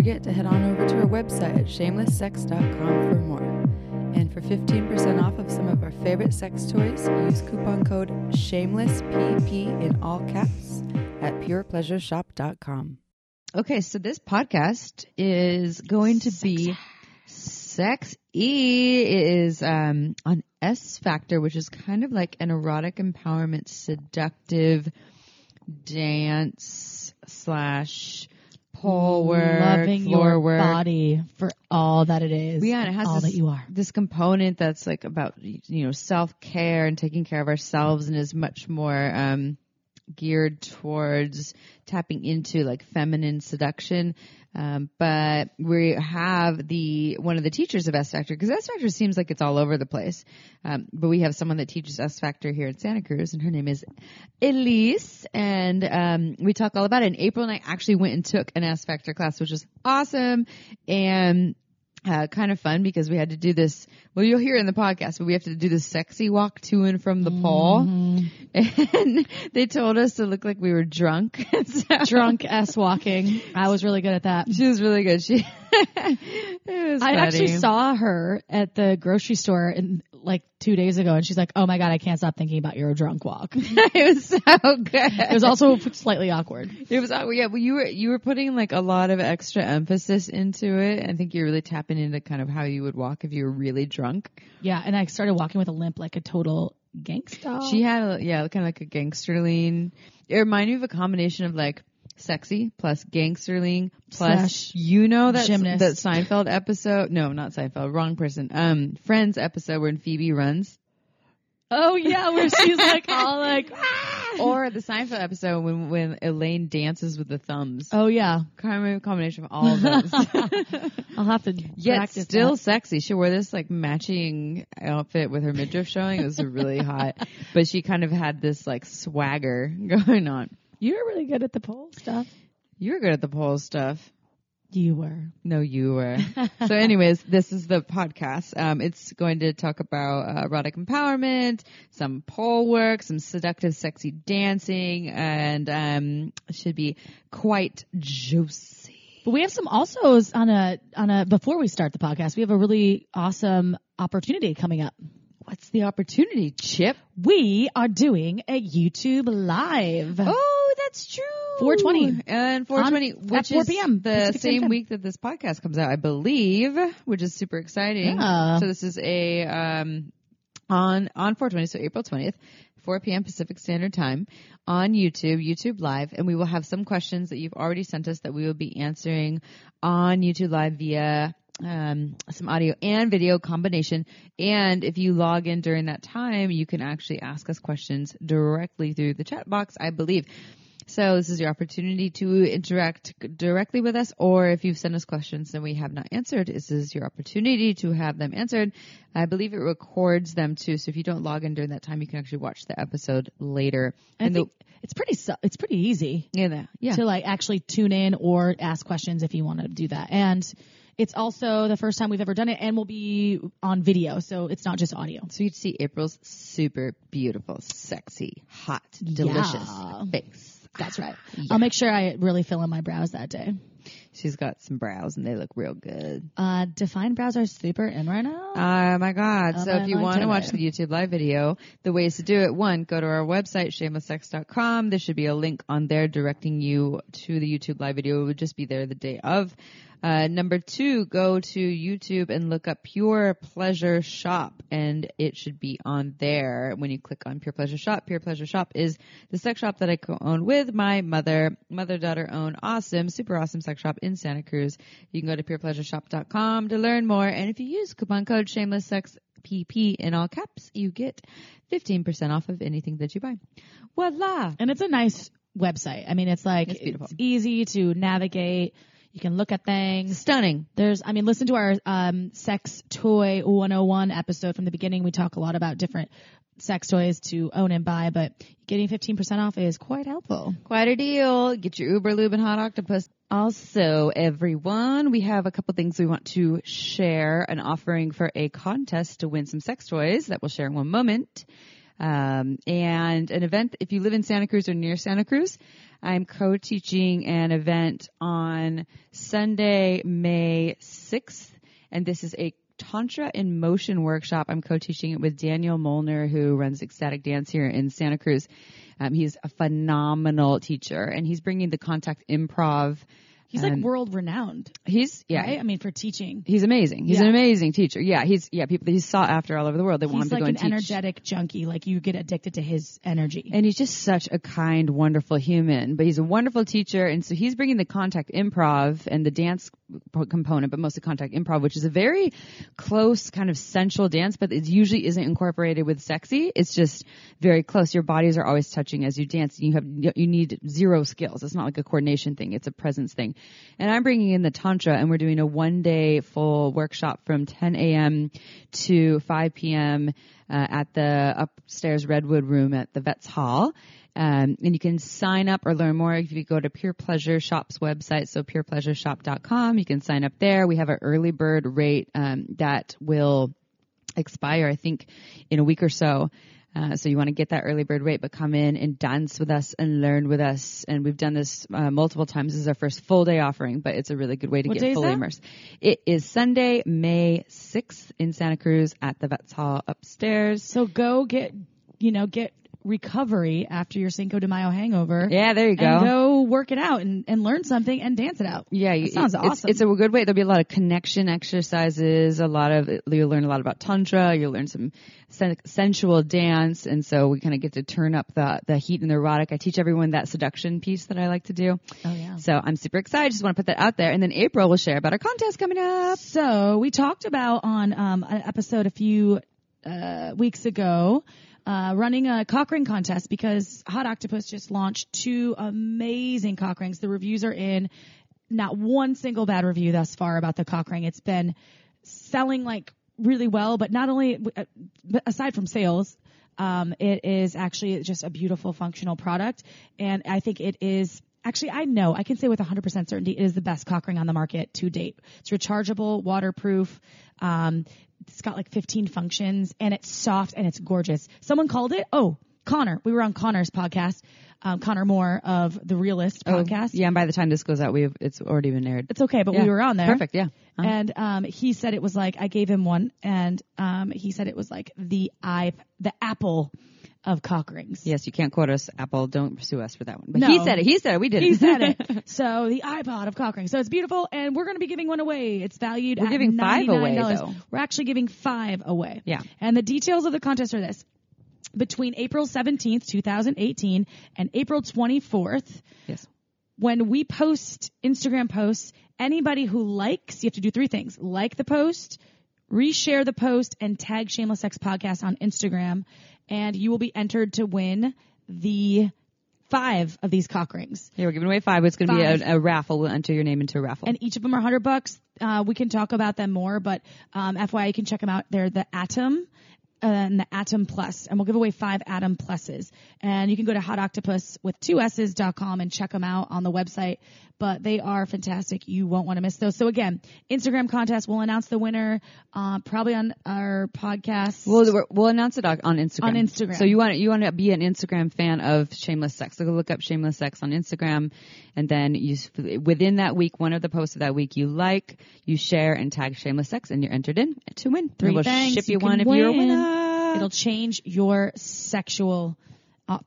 Forget to head on over to our website at shamelesssex.com for more. And for 15% off of some of our favorite sex toys, use coupon code SHAMELESSPP in all caps at purepleasureshop.com. Okay, so this podcast is going to be sex E is um, on S Factor, which is kind of like an erotic empowerment, seductive dance slash work, loving floor your work. body for all that it is. Yeah, it has all this, that you are. this component that's like about you know self care and taking care of ourselves, and is much more um, geared towards tapping into like feminine seduction. Um, but we have the one of the teachers of S Factor because S Factor seems like it's all over the place. Um, but we have someone that teaches S Factor here in Santa Cruz, and her name is Ellice, and um, we talk all about it. And April and I actually went and took an S Factor class, which was awesome, and uh, kind of fun because we had to do this. Well, you'll hear in the podcast, but we have to do this sexy walk to and from the pole, and they told us to look like we were drunk. So- Drunk S walking. I was really good at that. She was really good. She. I actually saw her at the grocery store in like two days ago, and she's like, "Oh my god, I can't stop thinking about your drunk walk." it it was so good. It was also slightly awkward. It was. oh, Yeah, well, you were you were putting like a lot of extra emphasis into it. I think you're really tapping into kind of how you would walk if you were really drunk. Yeah, and I started walking with a limp like a total gangsta. She had, a, yeah, kind of like a gangster lean. It reminded me of a combination of like sexy plus gangster lean plus Slash you know that gymnast. that Seinfeld episode. No, not Seinfeld. Wrong person. Um, Friends episode when Phoebe runs, oh yeah, where she's like all like, "Ah!" or the Seinfeld episode when when Elaine dances with the thumbs. oh yeah, Kind of a combination of all of those. I'll have to Yet still that. sexy. She wore this like matching outfit with her midriff showing. It was really hot, but she kind of had this like swagger going on. You're really good at the pole stuff. You were good at the pole stuff. You were. No, you were. so, anyways, this is the podcast. Um, it's going to talk about uh, erotic empowerment, some pole work, some seductive, sexy dancing, and um, should be quite juicy. But we have some also on a on a before we start the podcast, we have a really awesome opportunity coming up. What's the opportunity, Chip? We are doing a YouTube live. Oh, that's true. 420. and 420, On- which at 4 is p.m. the same Time. week that this podcast comes out, I believe, which is super exciting. Yeah. So this is a um on on 420, so April 20th. 4 p.m. Pacific Standard Time on YouTube, YouTube Live, and we will have some questions that you've already sent us that we will be answering on YouTube Live via um, some audio and video combination. And if you log in during that time, you can actually ask us questions directly through the chat box, I believe. So this is your opportunity to interact directly with us, or if you've sent us questions that we have not answered, this is your opportunity to have them answered. I believe it records them too, so if you don't log in during that time, you can actually watch the episode later. I And the- it's pretty su- it's pretty easy yeah, yeah. to like actually tune in or ask questions if you want to do that. And it's also the first time we've ever done it and we'll be on video, so it's not just audio. So you'd see April's super beautiful, sexy, hot, delicious Yeah. face. That's right. I'll make sure I really fill in my brows that day. She's got some brows and they look real good. Uh, defined brows are super in right now. Oh my God. Oh so if you want to watch the YouTube live video, the ways to do it, one, go to our website, shamelesssex.com. There should be a link on there directing you to the YouTube live video. It would just be there the day of. Uh, number two, go to YouTube and look up Pure Pleasure Shop, and it should be on there. When you click on Pure Pleasure Shop, Pure Pleasure Shop is the sex shop that I co-own with my mother, mother-daughter own awesome, super awesome sex shop in Santa Cruz. You can go to purepleasureshop.com to learn more, and if you use coupon code Shameless Sex PP in all caps, you get 15% off of anything that you buy. Voila! And it's a nice website. I mean, it's like It's beautiful. easy to navigate. You can look at things. Stunning. There's, I mean, listen to our um, sex toy 101 episode from the beginning. We talk a lot about different sex toys to own and buy, but getting 15% off is quite helpful. Quite a deal. Get your Uber Lube and Hot Octopuss. Also, everyone, we have a couple things we want to share. An offering for a contest to win some sex toys that we'll share in one moment. Um, and an event if you live in Santa Cruz or near Santa Cruz. I'm co-teaching an event on Sunday, May 6th, and this is a Tantra in Motion workshop. I'm co-teaching it with Daniel Molnar, who runs Ecstatic Dance here in Santa Cruz. Um, he's a phenomenal teacher, and he's bringing the contact improv. He's like um, world renowned, He's yeah. right? I mean, for teaching. He's amazing. He's Yeah. an amazing teacher. Yeah, he's yeah. People he's sought after all over the world. They want him He's to like go an and teach. energetic junkie. Like you get addicted to his energy. And he's just such a kind, wonderful human. But he's a wonderful teacher, and so he's bringing the contact improv and the dance component, but mostly contact improv, which is a very close kind of sensual dance, but it usually isn't incorporated with sexy. It's just very close. Your bodies are always touching as you dance. You have you need zero skills. It's not like a coordination thing. It's a presence thing. And I'm bringing in the tantra, and we're doing a one day full workshop from 10 a.m. to 5 p.m. Uh, at the upstairs Redwood Room at the Vets Hall. Um, and you can sign up or learn more if you go to Pure Pleasure Shop's website, so purepleasureshop.com. You can sign up there. We have an early bird rate um, that will expire, I think, in a week or so. Uh, so you want to get that early bird rate, but come in and dance with us and learn with us. And we've done this uh, multiple times. This is our first full day offering, but it's a really good way to What get fully immersed. It is Sunday, May 6th in Santa Cruz at the Vets Hall upstairs. So go get, you know, get recovery after your Cinco de Mayo hangover. Yeah, there you go. And go work it out and, and learn something and dance it out. Yeah, That sounds it's, awesome. It's a good way. There'll be a lot of connection exercises, a lot of you'll learn a lot about tantra. You'll learn some sen- sensual dance, and so we kind of get to turn up the the heat and the erotic. I teach everyone that seduction piece that I like to do. Oh yeah. So I'm super excited. Just want to put that out there, and then April will share about our contest coming up. So we talked about on um, an episode a few uh, weeks ago. Uh, running a cock ring contest because Hot Octopuss just launched two amazing cock rings. The reviews are in. Not one single bad review thus far about the cock ring. It's been selling like really well, but not only, uh, aside from sales, um, it is actually just a beautiful functional product. And I think it is actually, I know I can say with 100% certainty it is the best cock ring on the market to date. It's rechargeable, waterproof. Um, it's got like 15 functions and it's soft and it's gorgeous. Someone called it, oh, Connor. We were on Connor's podcast, um, Connor Moore of the Realist podcast. Oh, Yeah, and by the time this goes out, we've it's already been aired. It's okay, but Yeah. we were on there. Perfect. Yeah. Uh-huh. And um, he said it was like I gave him one, and um, he said it was like the i the apple of cock rings. Yes, you can't quote us, Apple. Don't sue us for that one. But No. he said it. He said it. We did He said it. So the iPod of cock rings. So it's beautiful, and we're going to be giving one away. It's valued We're at giving five away, though. We're actually giving five away. Yeah. And the details of the contest are this. Between April 17th, 2018 and April 24th, yes. when we post Instagram posts, anybody who likes, you have to do three things. Like the post, reshare the post, and tag Shameless Sex Podcast on Instagram. And you will be entered to win the five of these cock rings. Yeah, we're giving away five. It's going to be a, a raffle. We'll enter your name into a raffle. And each of them are 100 bucks. Uh, we can talk about them more, but um, FYI, you can check them out. They're the Atom and the Atom Plus, and we'll give away five Atom Pluses. And you can go to Hot Octopuss with two S's dot com and check them out on the website. But they are fantastic. You won't want to miss those. So again, Instagram contest. We'll announce the winner uh, probably on our podcast. We'll, we'll announce it on Instagram. On Instagram. So you want you want to be an Instagram fan of Shameless Sex. So go look up Shameless Sex on Instagram, and then you within that week, one of the posts of that week you like, you share, and tag Shameless Sex, and you're entered in to win. Three And we'll things ship you you, one if you're a winner. It'll change your sexual uh,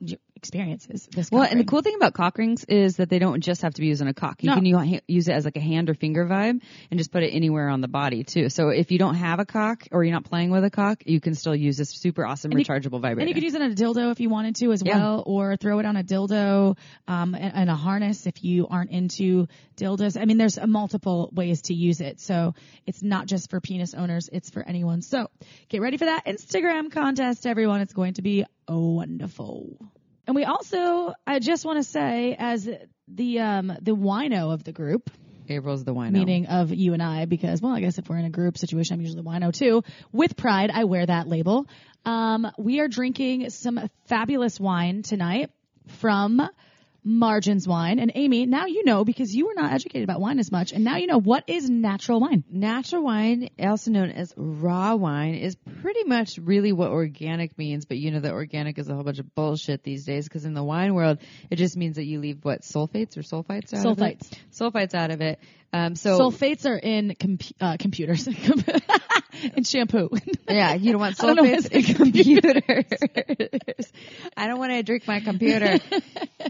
experiences. This Well, and the cool thing about cock rings is that they don't just have to be used on a cock. You No. can use it as like a hand or finger vibe and just put it anywhere on the body too. So if you don't have a cock or you're not playing with a cock, you can still use this super awesome And you- rechargeable vibrator. And you could use it on a dildo if you wanted to as Yeah. well, or throw it on a dildo um, and, and a harness if you aren't into dildos. I mean, there's multiple ways to use it, so it's not just for penis owners; it's for anyone. So get ready for that Instagram contest, everyone. It's going to be wonderful. And we also, I just want to say, as the um, the wino of the group, April's the wino. meaning of you and I because, well, I guess if we're in a group situation, I'm usually the wino too. With pride, I wear that label. Um, we are drinking some fabulous wine tonight from Margins Wine. And Amy, now you know because you were not educated about wine as much, and now you know what is natural wine. Natural wine, also known as raw wine, is pretty much really what organic means. But you know that organic is a whole bunch of bullshit these days because in the wine world, it just means that you leave what sulfates or sulfites out of Sulfites. it. Sulfites out of it. Um, so Sulfates are in com- uh, computers and shampoo. yeah, you don't want I don't sulfates in computers. I don't want to drink my computer.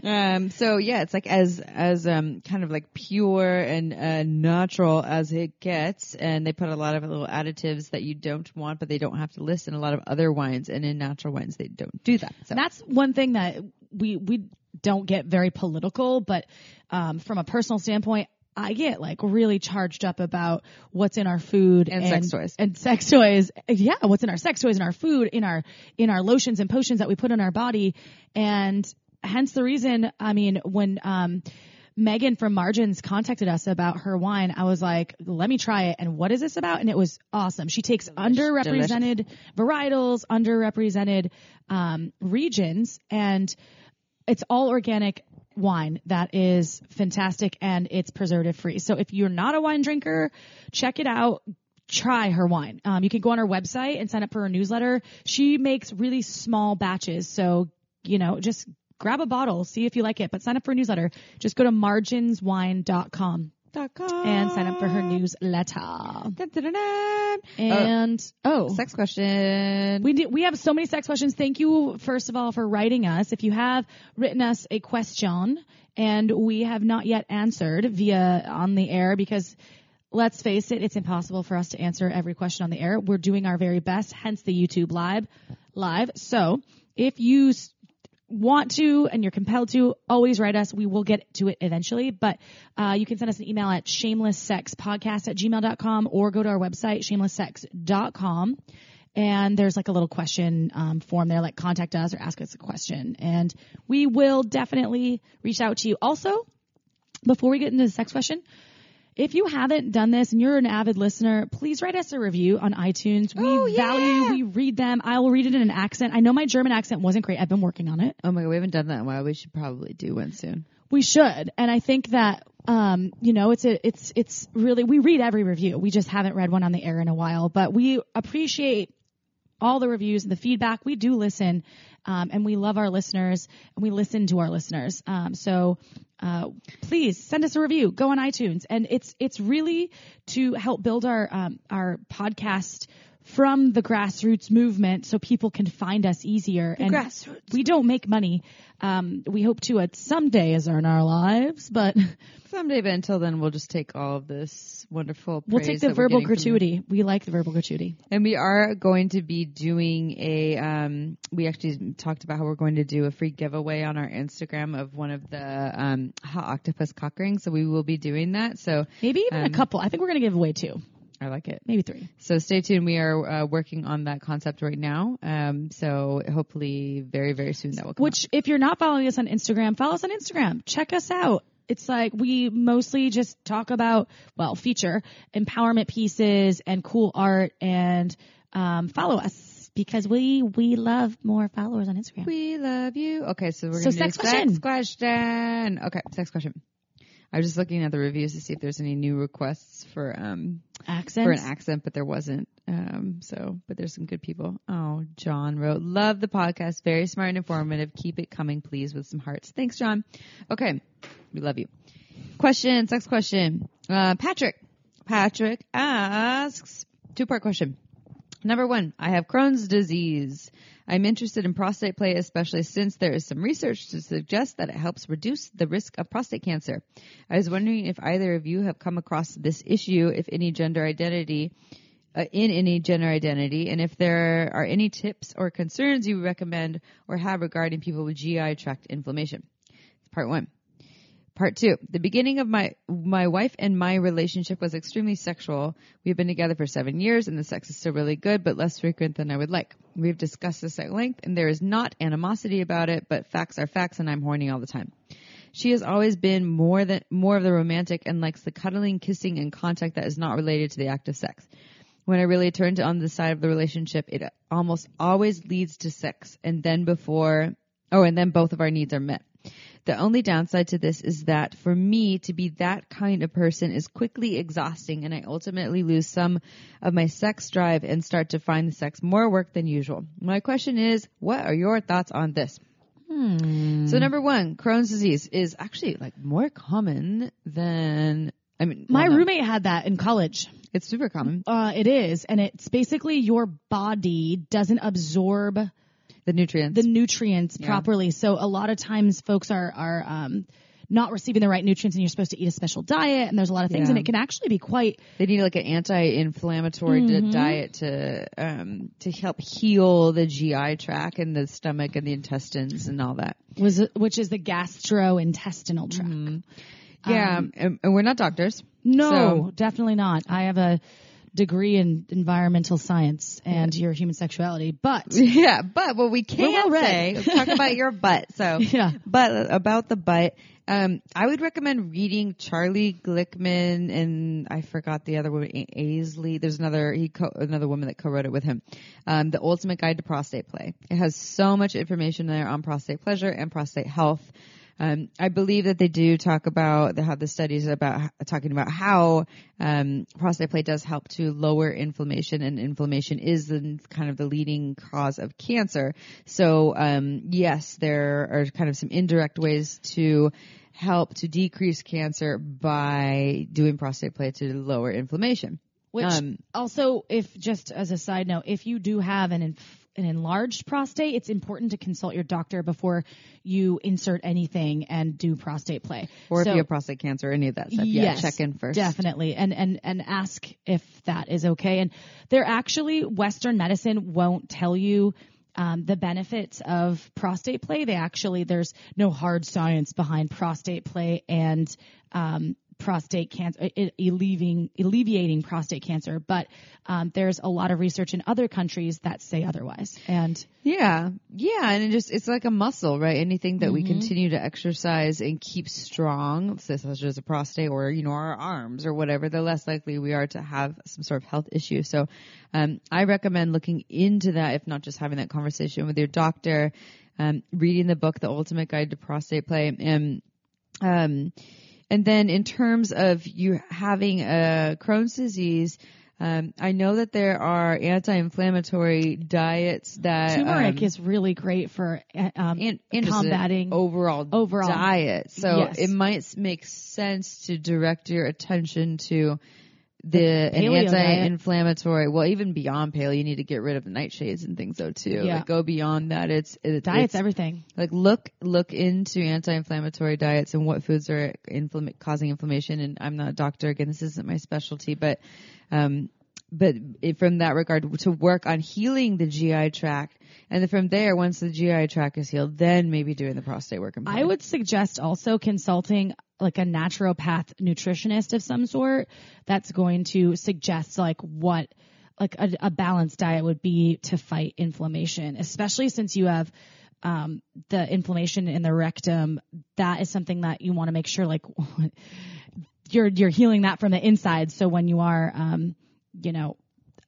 um, so yeah, it's like as as um kind of like pure and uh, natural as it gets, and they put a lot of little additives that you don't want, but they don't have to list in a lot of other wines, and in natural wines they don't do that. So That's one thing that we we don't get very political, but um, from a personal standpoint, I get like really charged up about what's in our food And sex toys. and sex toys. Yeah, what's in our sex toys, and our food, in our in our lotions and potions that we put in our body, and hence the reason. I mean, when um, Megan from Margins contacted us about her wine, I was like, let me try it. And what is this about? And it was awesome. She takes underrepresented varietals, underrepresented um, regions, and it's all organic wine that is fantastic and it's preservative free. So if you're not a wine drinker, check it out. Try her wine. Um, you can go on her website and sign up for her newsletter. She makes really small batches. So, you know, just grab a bottle, see if you like it, but sign up for her newsletter. Just go to marginswine.com and sign up for her newsletter. Dun, dun, dun. And, oh, Sex question. we do, we have so many sex questions. Thank you, first of all, for writing us. If you have written us a question and we have not yet answered via on the air because let's face it, it's impossible for us to answer every question on the air. We're doing our very best, hence the YouTube live, live. So if you want to and you're compelled to, always write us. We will get to it eventually, but uh, you can send us an email at shamelesssexpodcast at gmail.com or go to our website, shamelesssex.com. And there's like a little question um, form there, like contact us or ask us a question. And we will definitely reach out to you. Also, before we get into the sex question, if you haven't done this and you're an avid listener, please write us a review on iTunes. We Oh, yeah. value, we read them. I will read it in an accent. I know my German accent wasn't great. I've been working on it. oh my god, we haven't done that in a while. We should probably do one soon. We should. And I think that, um, you know, it's a, it's, it's really, we read every review. We just haven't read one on the air in a while, but we appreciate all the reviews and the feedback. We do listen, um, and we love our listeners and we listen to our listeners. Um, so, uh, please send us a review. Go on iTunes, and it's it's really to help build our um, our podcast from the grassroots movement, so people can find us easier. and grassroots we don't make money. Um, we hope to at some day as in our lives, but Someday, but until then, we'll just take all of this wonderful. we'll take the verbal getting from gratuity. We like the verbal gratuity. And we are going to be doing a, um, we actually talked about how we're going to do a free giveaway on our Instagram of one of the, um, hot octopuss cock rings. So we will be doing that. So Maybe even Um, a couple. I think we're going to give away two, I like it. maybe three. So stay tuned. We are uh, working on that concept right now. Um, so hopefully very, very soon that will come Which, if you're not following us on Instagram, follow us on Instagram. Check us out. It's like we mostly just talk about, well, feature empowerment pieces and cool art and, um, follow us because we, we love more followers on Instagram. We love you. Okay, so we're So going to do sex question. sex question. Okay, sex question. I was just looking at the reviews to see if there's any new requests for um Accents. for an accent, but there wasn't. Um, so, but there's some good people. Oh, John wrote, love the podcast. Very smart and informative. Keep it coming, please, with some hearts. Thanks, John. Okay. We love you. Question, sex question. Uh, Patrick. Patrick asks, two part question. Number one, I have Crohn's disease. I'm interested in prostate play, especially since there is some research to suggest that it helps reduce the risk of prostate cancer. I was wondering if either of you have come across this issue, if any gender identity, uh, in any gender identity, and if there are any tips or concerns you recommend or have regarding people with GI tract inflammation. It's Part one. Part two, the beginning of my my wife and my relationship was extremely sexual. We've been together for seven years, and the sex is still really good, but less frequent than I would like. We've discussed this at length, and there is not animosity about it, but facts are facts, and I'm horny all the time. She has always been more than more of the romantic and likes the cuddling, kissing, and contact that is not related to the act of sex. When I really turn to on the side of the relationship, it almost always leads to sex, and then before, oh, and then both of our needs are met. The only downside to this is that for me to be that kind of person is quickly exhausting and I ultimately lose some of my sex drive and start to find the sex more work than usual. My question is, what are your thoughts on this? Hmm. So number one, Crohn's disease is actually like more common than, I mean, My well, roommate had that in college. it's super common. Uh, it is, and it's basically your body doesn't absorb The nutrients. the nutrients properly. So a lot of times folks are are um, not receiving the right nutrients, and you're supposed to eat a special diet, and there's a lot of things, Yeah. and it can actually be quite they need like an anti-inflammatory Mm-hmm. diet to um to help heal the GI tract and the stomach and the intestines and all that. was which is the gastrointestinal tract. Yeah, and, and we're not doctors. No, So- definitely not. I have a degree in environmental science and your human sexuality, but Yeah, but what we can well say, talk about your butt. So, Yeah. but about the butt, um, I would recommend reading Charlie Glickman and I forgot the other woman, Aislinn. There's another he co- another woman that co-wrote it with him. Um, the Ultimate Guide to Prostate Play. It has so much information there on prostate pleasure and prostate health. Um, I believe that they do talk about have the studies about talking about how um, prostate play does help to lower inflammation, and inflammation is the kind of the leading cause of cancer. So um, yes, there are kind of some indirect ways to help to decrease cancer by doing prostate play to lower inflammation. which Um, also, if just as a side note, if you do have an inf- an enlarged prostate, it's important to consult your doctor before you insert anything and do prostate play. Or if you have prostate cancer, any of that stuff, yeah, check in first. Definitely. And, and, and ask if that is okay. And they're actually, Western medicine won't tell you um, the benefits of prostate play. They actually, there's no hard science behind prostate play and um, prostate cancer, alleviating, alleviating prostate cancer. But um, there's a lot of research in other countries that say otherwise. And Yeah, yeah, and it just it's like a muscle, right? Anything that we Mm-hmm. continue to exercise and keep strong, such as a prostate or you know our arms or whatever, the less likely we are to have some sort of health issue. So, um, I recommend looking into that, if not just having that conversation with your doctor, um, reading the book, The Ultimate Guide to Prostate Play, and um, and then in terms of you having a Crohn's disease. Um, I know that there are anti-inflammatory diets that turmeric um, is really great for uh, um, just an combating. overall overall. diet. So Yes. it might make sense to direct your attention to the, an anti-inflammatory. Well, even beyond paleo, you need to get rid of the nightshades and things though too. Yeah. Like go beyond that. It's it, Diet's it's, everything. like look look into anti-inflammatory diets and what foods are inflama- causing inflammation. And I'm not a doctor again; this isn't my specialty, but um, but from that regard, to work on healing the GI tract, and then from there, once the GI tract is healed, then maybe doing the prostate work. I would suggest also consulting like a naturopath nutritionist of some sort that's going to suggest like what like a, a balanced diet would be to fight inflammation, especially since you have um, the inflammation in the rectum. That is something that you want to make sure like you're you're healing that from the inside. So when you are, um, you know,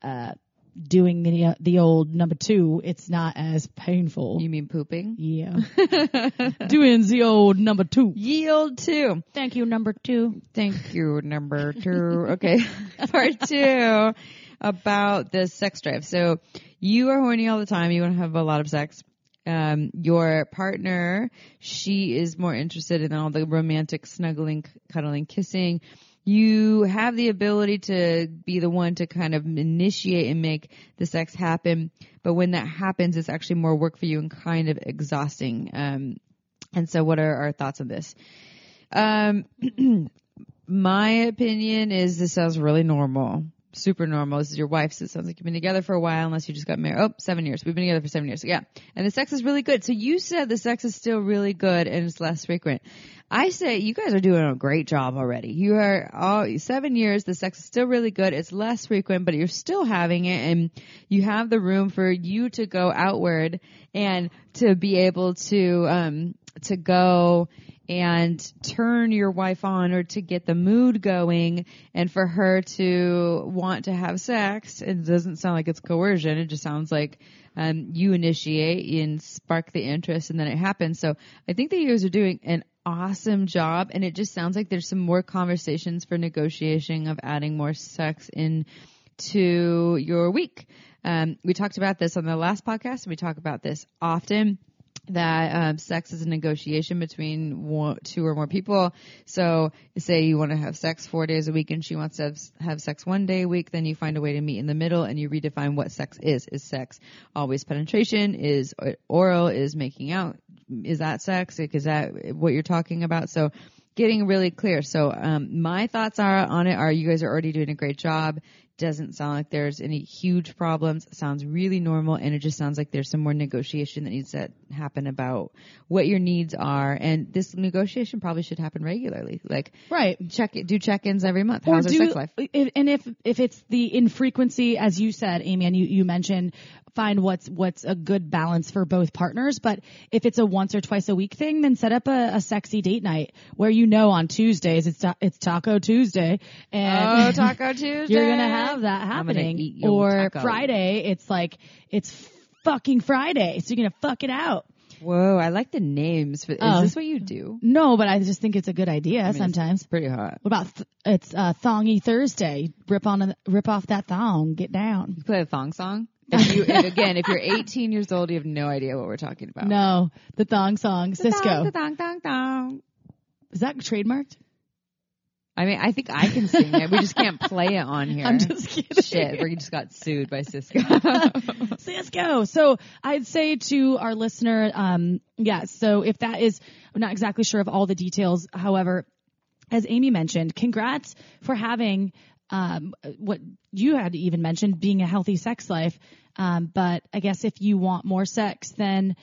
uh, doing the uh, the old number two, it's not as painful. You mean pooping? Yeah. Doing the old number two. Yield two. Thank you, number two. Thank you, number two. Okay. Part two about the sex drive. So you are horny all the time. You want to have a lot of sex. Um, your partner, she is more interested in all the romantic snuggling, cuddling, kissing. You have the ability to be the one to kind of initiate and make the sex happen. But when that happens, it's actually more work for you and kind of exhausting. Um, and so what are our thoughts on this? Um, my opinion is this sounds really normal. Super normal. This is your wife, so it sounds like you've been together for a while, unless you just got married. Oh, seven years. We've been together for seven years. Yeah. And the sex is really good. So you said the sex is still really good and it's less frequent. I say you guys are doing a great job already. You are all seven years. The sex is still really good. It's less frequent, but you're still having it and you have the room for you to go outward and to be able to, um, to go and turn your wife on or to get the mood going and for her to want to have sex. It doesn't sound like it's coercion. It just sounds like um, you initiate and spark the interest and then it happens. So I think that you guys are doing an awesome job and it just sounds like there's some more conversations for negotiation of adding more sex in to your week. Um, we talked about this on the last podcast and we talk about this often that um, sex is a negotiation between one, two or more people. So, say you want to have sex four days a week, and she wants to have, have sex one day a week, then you find a way to meet in the middle, and you redefine what sex is. Is sex always penetration? Is oral? Is making out? Is that sex? Is that what you're talking about? So, getting really clear. So, um, my thoughts are on it are you guys are already doing a great job doesn't sound like there's any huge problems. It sounds really normal and it just sounds like there's some more negotiation that needs to happen about what your needs are. And this negotiation probably should happen regularly. Like, right. Check it, do check-ins every month. Or How's do, our sex life? If, and if, if it's the infrequency, as you said, Amy, and you, you mentioned, find what's, what's a good balance for both partners. But if it's a once or twice a week thing, then set up a, a sexy date night where you know on Tuesdays it's, ta- it's Taco Tuesday. And oh, Taco Tuesday. you're going to have that happening. Or taco. Friday, it's like, it's fucking Friday. So you're going to fuck it out. Whoa, I like the names. For, is Oh. this what you do? No, but I just think it's a good idea I mean, sometimes. It's pretty hot. What about th- it's uh, Thongy Thursday? Rip on, a, rip off that thong, get down. You play a thong song? If you, if- again, if you're 18 years old, you have no idea what we're talking about. No, the thong song, Sisqó. Thong, thong, thong, thong. Is that trademarked? I mean, I think I can sing it. We just can't play it on here. I'm just kidding. Shit, we just got sued by Sisqó. Sisqó. So I'd say to our listener, um, yeah, so if that is, I'm not exactly sure of all the details. However, as Amy mentioned, congrats for having, um, what you had even mentioned, being a healthy sex life. Um, but I guess if you want more sex, then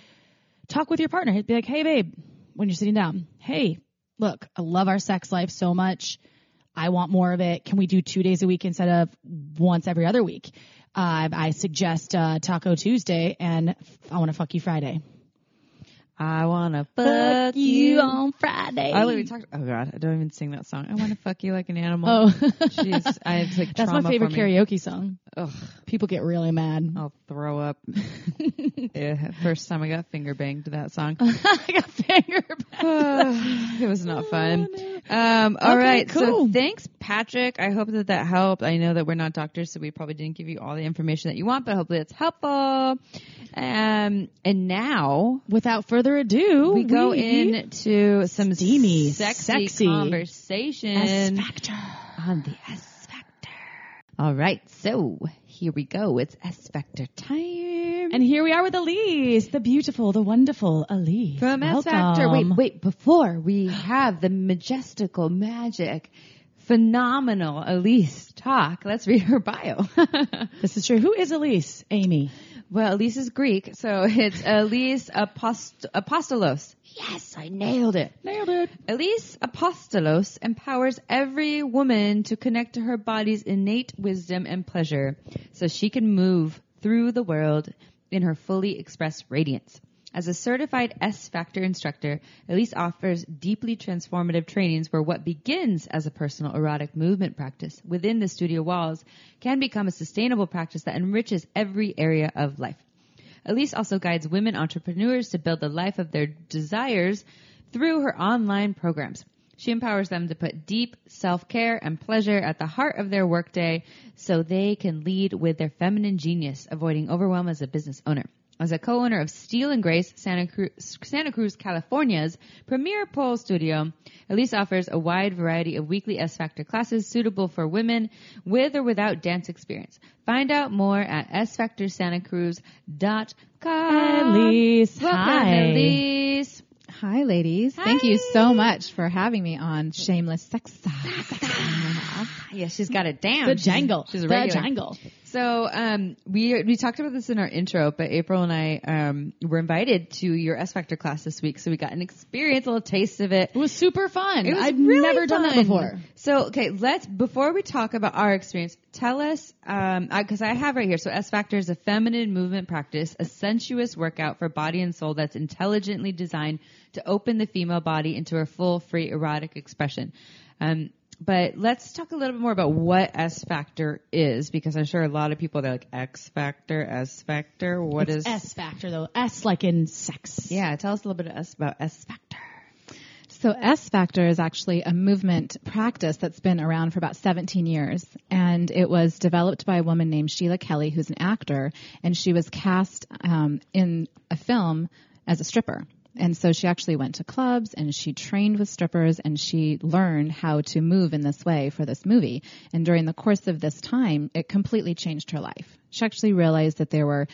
talk with your partner. Be like, hey, babe, when you're sitting down, hey, look, I love our sex life so much. I want more of it. Can we do two days a week instead of once every other week? Uh, I suggest uh, Taco Tuesday, and I want to fuck you Friday. I wanna fuck you. on Friday. I literally talked. Oh god, I don't even sing that song. I wanna fuck you like an animal. Oh, Jeez, I it's like that's my favorite karaoke song. Ugh, People get really mad. I'll throw up. yeah, first time I got finger banged to that song. I got finger. it was not fun. Um, all Okay, right. cool. So thanks, Patrick. I hope that that helped. I know that we're not doctors, so we probably didn't give you all the information that you want, but hopefully it's helpful. Um, and now Without further ado, we go into some Steamy, sexy sexy conversation S Factor. on the S Factor. All right. So here we go. It's S Factor time. And here we are with Ellice, the beautiful, the wonderful Ellice. From S. Factor. Wait, wait, before we have the majestical, magic, phenomenal Ellice talk, let's read her bio. This is true. Who is Ellice? Amy. Well, Ellice is Greek, so it's Ellice Apost- Apostolos. Yes, I nailed it. Nailed it. Ellice Apostolos empowers every woman to connect to her body's innate wisdom and pleasure so she can move through the world in her fully expressed radiance. As a certified S Factor instructor, Ellice offers deeply transformative trainings where what begins as a personal erotic movement practice within the studio walls can become a sustainable practice that enriches every area of life. Ellice also guides women entrepreneurs to build the life of their desires through her online programs. She empowers them to put deep self-care and pleasure at the heart of their workday so they can lead with their feminine genius, avoiding overwhelm as a business owner. As a co-owner of Steel and Grace, Santa Cruz, Santa Cruz, California's premier pole studio, Ellice offers a wide variety of weekly S Factor classes suitable for women with or without dance experience. Find out more at sfactorsantacruz.com. Ellice, Welcome, hi. Ellice. Hi, ladies. Hi. Thank you so much for having me on Shameless Sex. Talk. Yeah, she's got it down. The jangle. She's a the jangle. So um, we we talked about this in our intro, but April and I um, were invited to your S Factor class this week, so we got an experience, a little taste of it. It was super fun. Was I've really never done that before. So, okay, let's before we talk about our experience, tell us um because I, have right here. So, S Factor is a feminine movement practice, a sensuous workout for body and soul that's intelligently designed to open the female body into her full, free, erotic expression. Um, but let's talk a little bit more about what S Factor is, because I'm sure a lot of people they're like X Factor, S Factor. What is? It's S factor though. S like in sex. Yeah, tell us a little bit of us about S Factor. So S Factor is actually a movement practice that's been around for about 17 years. And it was developed by a woman named Sheila Kelley, who's an actor, and she was cast um, in a film as a stripper. And so she actually went to clubs and she trained with strippers and she learned how to move in this way for this movie. And during the course of this time, it completely changed her life. She actually realized that there were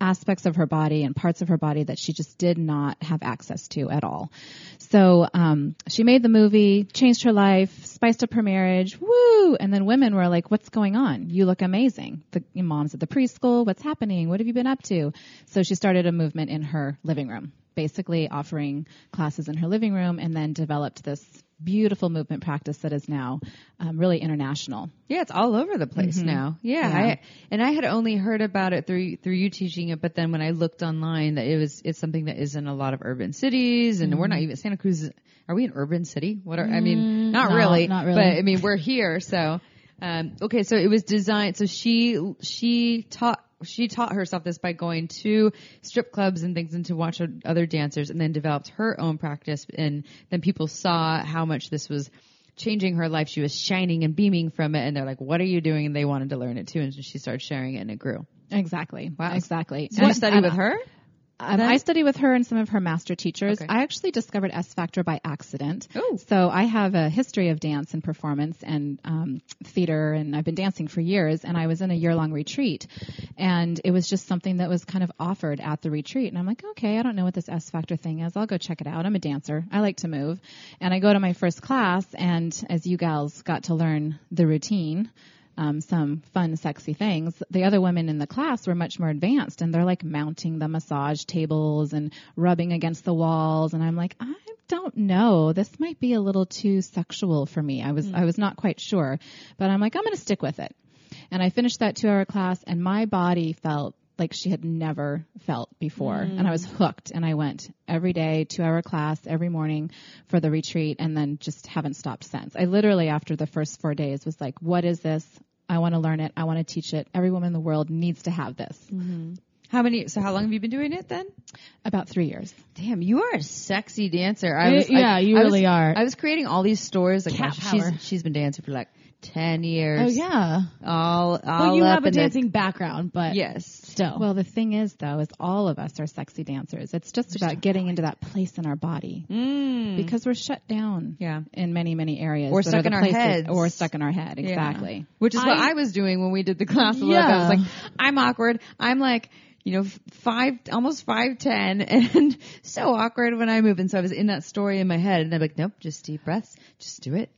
aspects of her body and parts of her body that she just did not have access to at all. So um, she made the movie, changed her life, spiced up her marriage, woo! And then women were like, "What's going on? You look amazing." The moms at the preschool, "What's happening? What have you been up to?" So she started a movement in her living room, basically offering classes in her living room, and then developed this beautiful movement practice that is now um, really international. Yeah, it's all over the place now. Yeah, Yeah. I, and I had only heard about it through through you teaching it, but then when I looked online, that it was it's something that is in a lot of urban cities, and we're not even Santa Cruz. is- Are we an urban city? What are I mean? Not no, really, not really. But I mean, we're here, so. Um, okay, so it was designed. So she she taught she taught herself this by going to strip clubs and things and to watch other dancers, and then developed her own practice. And then people saw how much this was changing her life. She was shining and beaming from it, and they're like, "What are you doing?" And they wanted to learn it too, and so she started sharing it, and it grew. Exactly. Wow. Exactly. Did you And- study with her? Um. I study with her and some of her master teachers. Okay. I actually discovered S Factor by accident. Oh. So I have a history of dance and performance and um, theater, and I've been dancing for years. And I was in a year long retreat, and it was just something that was kind of offered at the retreat. And I'm like, okay, I don't know what this S Factor thing is. I'll go check it out. I'm a dancer. I like to move, and I go to my first class, and as you gals got to learn the routine um, some fun, sexy things. The other women in the class were much more advanced, and they're like mounting the massage tables and rubbing against the walls. And I'm like, I don't know. This might be a little too sexual for me. I was I was not quite sure, but I'm like, I'm going to stick with it. And I finished that two hour class, and my body felt like she had never felt before. And I was hooked. And I went every day, two hour class every morning for the retreat, and then just haven't stopped since. I literally, after the first four days, was like, what is this? I want to learn it. I want to teach it. Every woman in the world needs to have this. Mm-hmm. How many? So how long have you been doing it then? About three years. Damn, you are a sexy dancer. I was, yeah, I, you I was- really are. I was creating all these stories. Like, Cat gosh, she's power. she's been dancing for like ten years. Oh yeah. all all Well, you have a in the- dancing background, but Yes. Still. Well, the thing is, though, is all of us are sexy dancers. It's just about getting into that place in our body Mm. because we're shut down. Yeah. In many, many areas. Or stuck in our heads. Or stuck in our head. Yeah. Exactly. Which is what I- I was doing when we did the class. a little bit. I was like, I'm awkward. I'm like, you know, five, almost five ten, and so awkward when I move. And so I was in that story in my head, and I'm like, nope, just deep breaths, just do it.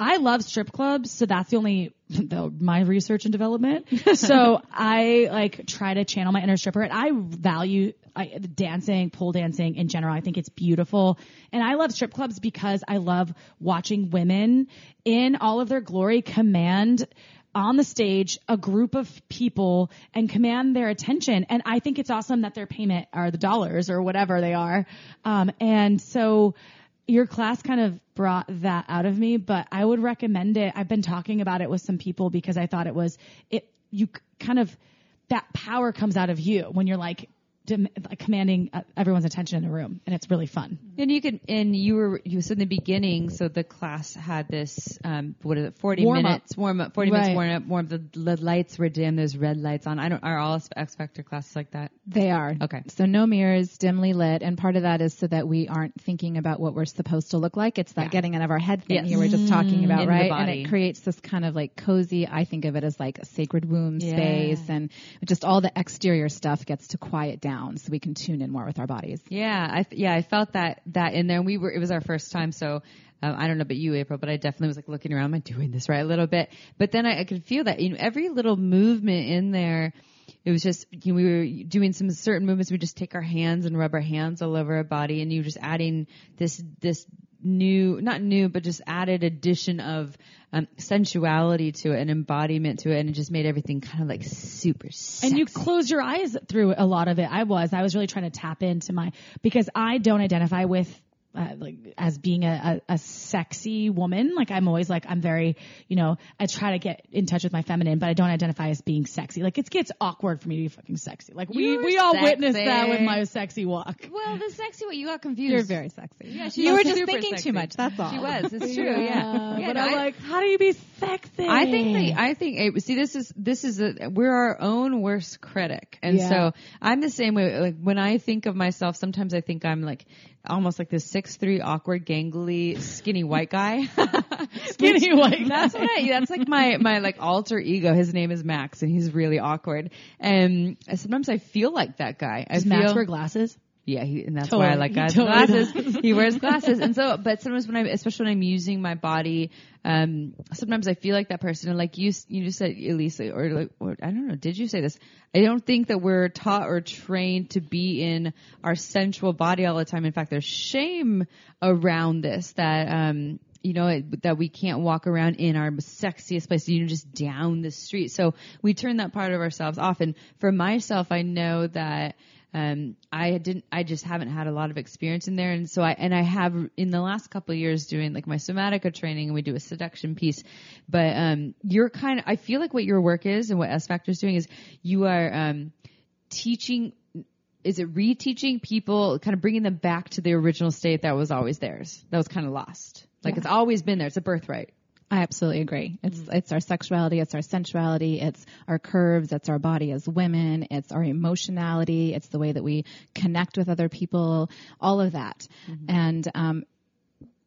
I love strip clubs, so that's the only the, my research and development. so I like try to channel my inner stripper, and I value I, dancing, pole dancing in general. I think it's beautiful, and I love strip clubs because I love watching women in all of their glory command on the stage a group of people and command their attention. And I think it's awesome that their payment are the dollars or whatever they are. Um, and so your class kind of brought that out of me, but I would recommend it. I've been talking about it with some people because I thought it was it. You kind of that power comes out of you when you're like, dem- like commanding uh, everyone's attention in the room, and it's really fun. And you could, and you were, you said in the beginning, so the class had this, um, what is it, 40 Warm up. minutes, warm up, 40 minutes warm up, warm up. The, the lights were dim, there's red lights on. I don't, are all S Factor classes like that? They are. Okay. So no mirrors, dimly lit, and part of that is so that we aren't thinking about what we're supposed to look like. It's that Yeah. getting out of our head thing Yes. you were just talking about, Into the right? And it creates this kind of like cozy, I think of it as like a sacred womb Yeah. space and just all the exterior stuff gets to quiet down so we can tune in more with our bodies. Yeah, I yeah, I felt that that in there. We were it was our first time, so Um, I don't know about you, April, but I definitely was like looking around. Am I doing this right a little bit? But then I, I could feel that you know every little movement in there. It was just you know, we were doing some certain movements. We just take our hands and rub our hands all over our body, and you just adding this this new, not new, but just added addition of um, sensuality to it, an embodiment to it, and it just made everything kind of like super. Sexy. And you close your eyes through a lot of it. I was. I was really trying to tap into my because I don't identify with uh, like as being a, a, a sexy woman. Like I'm always like I'm very, you know, I try to get in touch with my feminine, but I don't identify as being sexy. Like it gets awkward for me to be fucking sexy. Like we we all sexy. witnessed that with my sexy walk. Well, the sexy what you got confused. You're very sexy. Yeah, she you were just thinking sexy. too much. That's all. She was. It's true. Yeah. yeah but no, I'm I- like, how do you be sexy? I think that I think eh, see this is this is a, we're our own worst critic, and Yeah. so I'm the same way. Like when I think of myself, sometimes I think I'm like almost like this six three awkward, gangly, skinny white guy. skinny white. That's what I. That's like my my like alter ego. His name is Max, and he's really awkward. And sometimes I feel like that guy. I Does feel Max wear glasses? Yeah, he, and that's Totally. why I like He guys totally glasses. he wears glasses, and so, but sometimes when I, especially when I'm using my body, um, sometimes I feel like that person. And like you, you just said, Ellice, or like, or, I don't know, did you say this? I don't think that we're taught or trained to be in our sensual body all the time. In fact, there's shame around this that, um, you know, it, that we can't walk around in our sexiest place, you know, just down the street. So we turn that part of ourselves off. And for myself, I know that, um, I didn't, I just haven't had a lot of experience in there. And so I, and I have in the last couple of years doing like my somatica training and we do a seduction piece. But, um, you're kind of, I feel like what your work is and what S Factor is doing is you are, um, teaching, is it reteaching people, kind of bringing them back to the original state that was always theirs, that was kind of lost. Like it's always been there. It's a birthright. I absolutely agree. It's Mm-hmm. it's our sexuality, it's our sensuality, it's our curves, it's our body as women, it's our emotionality, it's the way that we connect with other people, all of that. Mm-hmm. And um,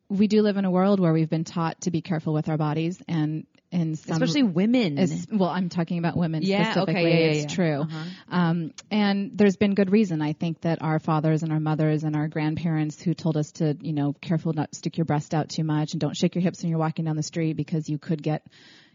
we do live in a world where we've been taught to be careful with our bodies, and in some Especially women. well, I'm talking about women Yeah, okay, specifically. yeah, yeah, it's yeah. true. Uh-huh. Um, and there's been good reason. I think that our fathers and our mothers and our grandparents who told us to, you know, careful not to stick your breast out too much and don't shake your hips when you're walking down the street because you could get,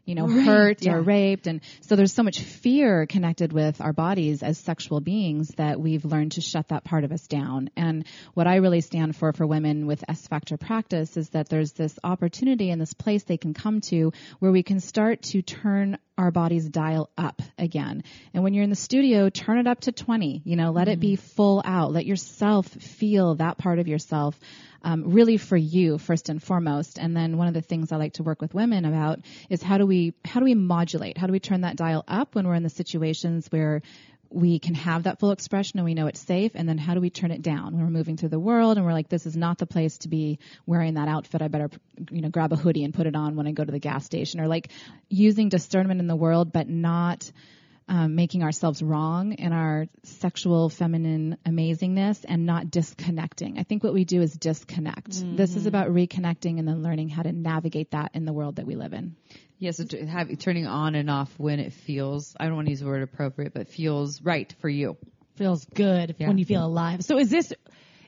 you know, hurt yeah. or raped. And so there's so much fear connected with our bodies as sexual beings that we've learned to shut that part of us down. And what I really stand for for women with S Factor practice is that there's this opportunity and this place they can come to where we can start to turn our bodies dial up again. And when you're in the studio, turn it up to 20, you know, let it be full out. Let yourself feel that part of yourself. Um, really for you first and foremost. And then one of the things I like to work with women about is how do we how do we modulate? How do we turn that dial up when we're in the situations where we can have that full expression and we know it's safe and then how do we turn it down? When we're moving through the world and we're like this is not the place to be wearing that outfit. I better you know grab a hoodie and put it on when i go to the gas station. Or like using discernment in the world but not um, making ourselves wrong in our sexual feminine amazingness and not disconnecting. I think what we do is disconnect. This is about reconnecting and then learning how to navigate that in the world that we live in. Yes, yeah, so have, turning on and off when it feels, I don't want to use the word appropriate, but feels right for you. Feels good Yeah. when you feel alive. So is this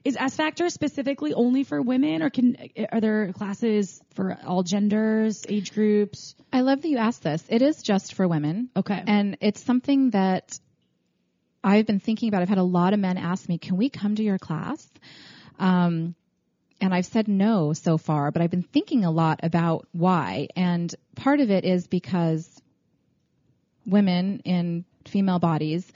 is S Factor specifically only for women, or can are there classes for all genders, age groups? I love that you asked this. It is just for women. Okay. And it's something that I've been thinking about. I've had a lot of men ask me, can we come to your class? Um, and I've said no so far, but I've been thinking a lot about why. And part of it is because women in female bodies,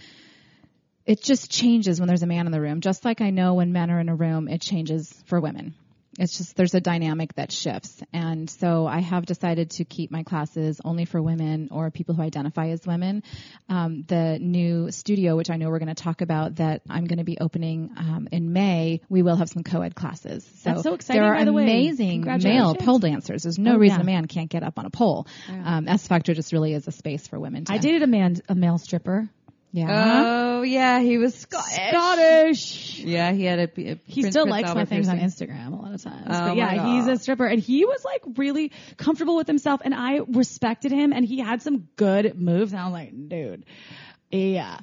it just changes when there's a man in the room. Just like I know when men are in a room, it changes for women. It's just there's a dynamic that shifts. And so I have decided to keep my classes only for women or people who identify as women. Um, the new studio, which I know we're going to talk about, that I'm going to be opening um, in May, we will have some co-ed classes. So, That's so exciting, There are by the way. amazing male pole dancers. There's no Oh, reason yeah. a man can't get up on a pole. Um, S Factor just really is a space for women. To, I dated a man, a male stripper. Yeah. Oh, yeah, he was Scottish. Scottish. Yeah, he had a. a He Prince still Prince likes my Albert things on. Instagram a lot of times. Oh but yeah, my he's a stripper and he was like really comfortable with himself and I respected him and he had some good moves and I was like, dude, Yeah.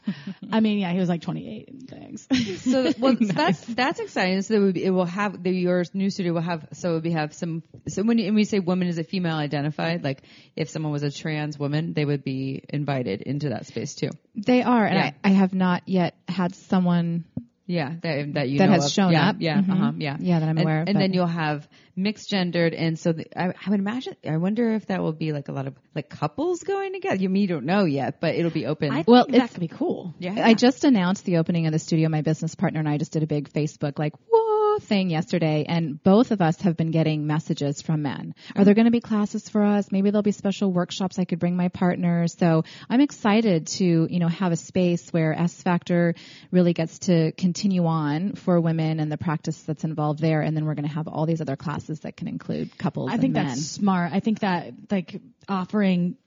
I mean, yeah, he was like 28 and things. So well, that's that's exciting. So it, would be, it will have the your new studio will have so we have some. So when, you, when we say woman, is a female identified? Like if someone was a trans woman, they would be invited into that space too. They are, and Yeah. I, I have not yet had someone Yeah, that that you That know has of. shown yeah, up. Yeah, Mhm. uh-huh, yeah, Yeah, that I'm and, aware of, And then you'll have mixed gendered, and so the, I, I would imagine. I wonder if that will be like a lot of like couples going together. You, me, you don't know yet, but it'll be open. I Well, think that it's- could be cool. yeah, I just announced the opening of the studio. My business partner and I just did a big Facebook like whoa thing yesterday, and both of us have been getting messages from men. Are there going to be classes for us? Maybe there'll be special workshops I could bring my partner. So I'm excited to you know have a space where S Factor really gets to continue on for women and the practice that's involved there, and then we're going to have all these other classes that can include couples. I think and men. that's smart. I think that like offering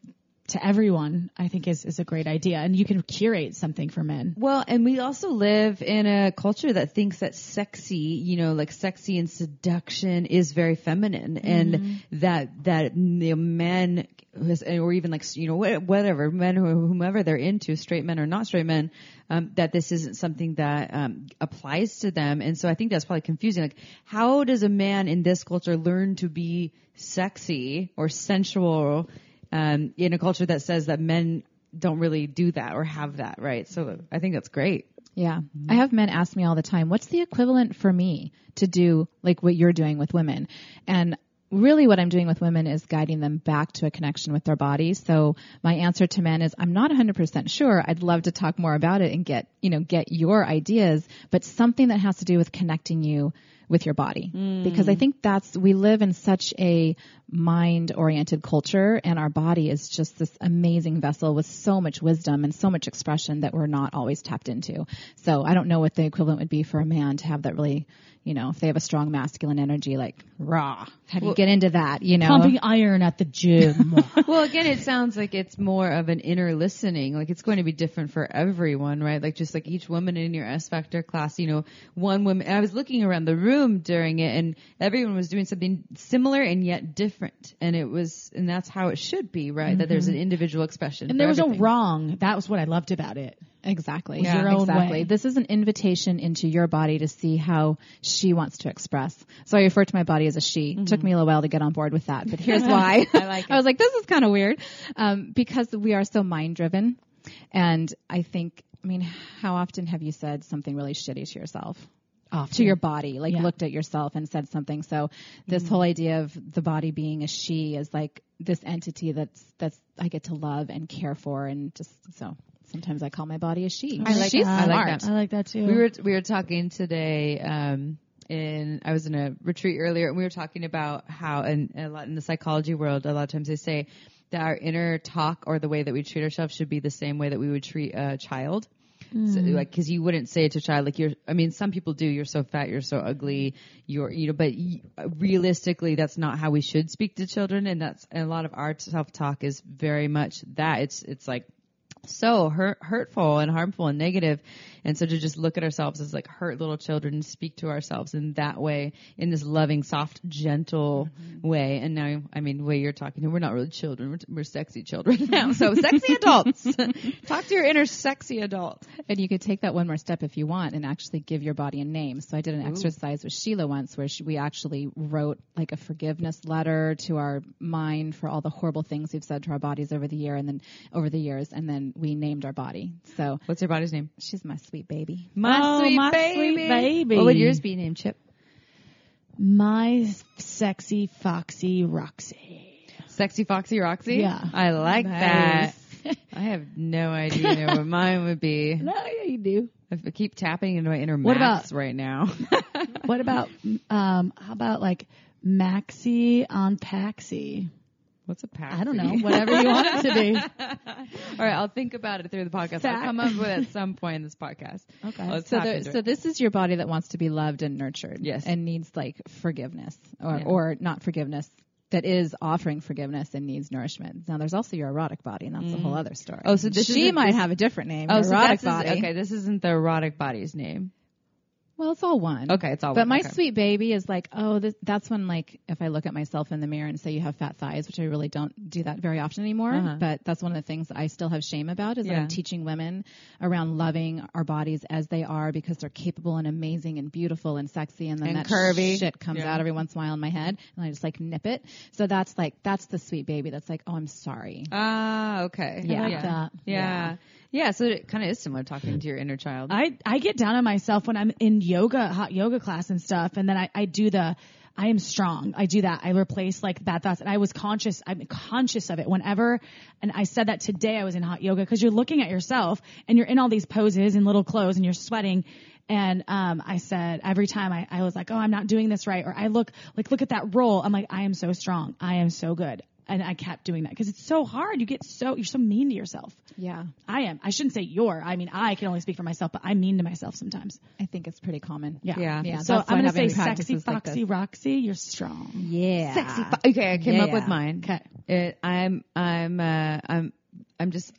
to everyone, I think is, is a great idea. And you can curate something for men. Well, and we also live in a culture that thinks that sexy, you know, like sexy and seduction is very feminine, and that that you know, men, or even like you know whatever men who whomever they're into, straight men or not straight men, um, that this isn't something that um, applies to them, and so I think that's probably confusing. Like, how does a man in this culture learn to be sexy or sensual um, in a culture that says that men don't really do that or have that, right? So I think that's great. Yeah. I have men ask me all the time, what's the equivalent for me to do like what you're doing with women? And really what I'm doing with women is guiding them back to a connection with their bodies. So my answer to men is I'm not 100% sure. I'd love to talk more about it and get, you know, get your ideas, but something that has to do with connecting you with your body. Mm. Because I think that's, we live in such a mind oriented culture and our body is just this amazing vessel with so much wisdom and so much expression that we're not always tapped into. So I don't know what the equivalent would be for a man to have that really, you know, if they have a strong masculine energy, like raw. How do you get into that? You know, Pumping iron at the gym. Well, again, it sounds like it's more of an inner listening. Like it's going to be different for everyone, right? Like just like each woman in your S Factor class, you know, one woman, I was looking around the room during it and everyone was doing something similar and yet different. And it was, and that's how it should be, right? That there's an individual expression. and there was no wrong. That was what I loved about it. Exactly. Yeah. your own exactly. way. This is an invitation into your body to see how she wants to express. So I refer to my body as a she. It Took me a little while to get on board with that, but here's why. I like I was like, this is kind of weird. Um, because we are so mind driven. And I think, I mean, how often have you said something really shitty to yourself? To your body, like Yeah. looked at yourself and said something. So this whole idea of the body being a she is like this entity that's that's I get to love and care for, and just so sometimes I call my body a she. I like She's that. I like that. I like that too. We were we were talking today. Um, in I was in a retreat earlier, and we were talking about how, and a lot in the psychology world, a lot of times they say that our inner talk or the way that we treat ourselves should be the same way that we would treat a child. So, hmm. like, because you wouldn't say it to a child, like, you're. I mean, some people do. You're so fat. You're so ugly. You're, you know. But y- realistically, that's not how we should speak to children. And that's and a lot of our self talk is very much that. It's it's like so hurt, hurtful and harmful and negative. And so to just look at ourselves as like hurt little children and speak to ourselves in that way, in this loving, soft, gentle mm-hmm. way. And now, I mean, the way you're talking, to we're not really children. We're, we're sexy children now. So sexy adults. Talk to your inner sexy adult. And you could take that one more step if you want and actually give your body a name. So I did an exercise with Sheila once where she, we actually wrote like a forgiveness letter to our mind for all the horrible things we've said to our bodies over the year and then over the years. And then we named our body. So What's your body's name? she's my sweet baby. My Oh, sweet my baby. sweet baby. What would yours be named, Chip? My sexy foxy Roxy. Sexy Foxy Roxy? Yeah. I like Nice. that. I have no idea what mine would be. No, yeah, you do. I keep tapping into my inner What about- right now. What about um? How about like Maxi on Paxi? What's a pack? I don't know. Whatever you want it to be. All right, I'll think about it through the podcast. I'll come up with it at some point in this podcast. Okay. Let's So, there, so this is your body that wants to be loved and nurtured. Yes. And needs like forgiveness or, Yeah. or not forgiveness that is offering forgiveness and needs nourishment. Now there's also your erotic body and that's a whole mm. other story. Oh, so this she might have a different name. oh, so erotic his- body. okay. This isn't the erotic body's name. Well, it's all one. Okay, it's all But one, my okay. sweet baby is like, oh, this, that's when like if I look at myself in the mirror and say you have fat thighs, which I really don't do that very often anymore. Uh-huh. But that's one of the things that I still have shame about is that I'm teaching women around loving our bodies as they are because they're capable and amazing and beautiful and sexy, and then And that curvy. shit comes Yeah. out every once in a while in my head, and I just like nip it. So that's like that's the sweet baby. That's like, oh, I'm sorry. Ah, okay. Yeah. Yeah. that. Yeah. Yeah. Yeah, so it kind of is similar talking to your inner child. I, I get down on myself when I'm in yoga, hot yoga class and stuff. And then I, I do the, I am strong. I do that. I replace like bad thoughts. And I was conscious, I'm conscious of it whenever, and I said that today I was in hot yoga because you're looking at yourself and you're in all these poses and little clothes and you're sweating. And, um, I said every time I, I was like, oh, I'm not doing this right. Or I look like, look at that roll. I'm like, I am so strong. I am so good. And I kept doing that because it's so hard. You get so, you're so mean to yourself. Yeah, I am. I shouldn't say you're. I mean, I can only speak for myself, but I'm mean to myself sometimes. I think it's pretty common. Yeah. Yeah. Yeah, So I'm going to say sexy practices like Foxy. Roxy, you're strong. Yeah, Sexy. Fo- okay, I came up with mine. Okay. It, I'm I'm uh, I'm I'm just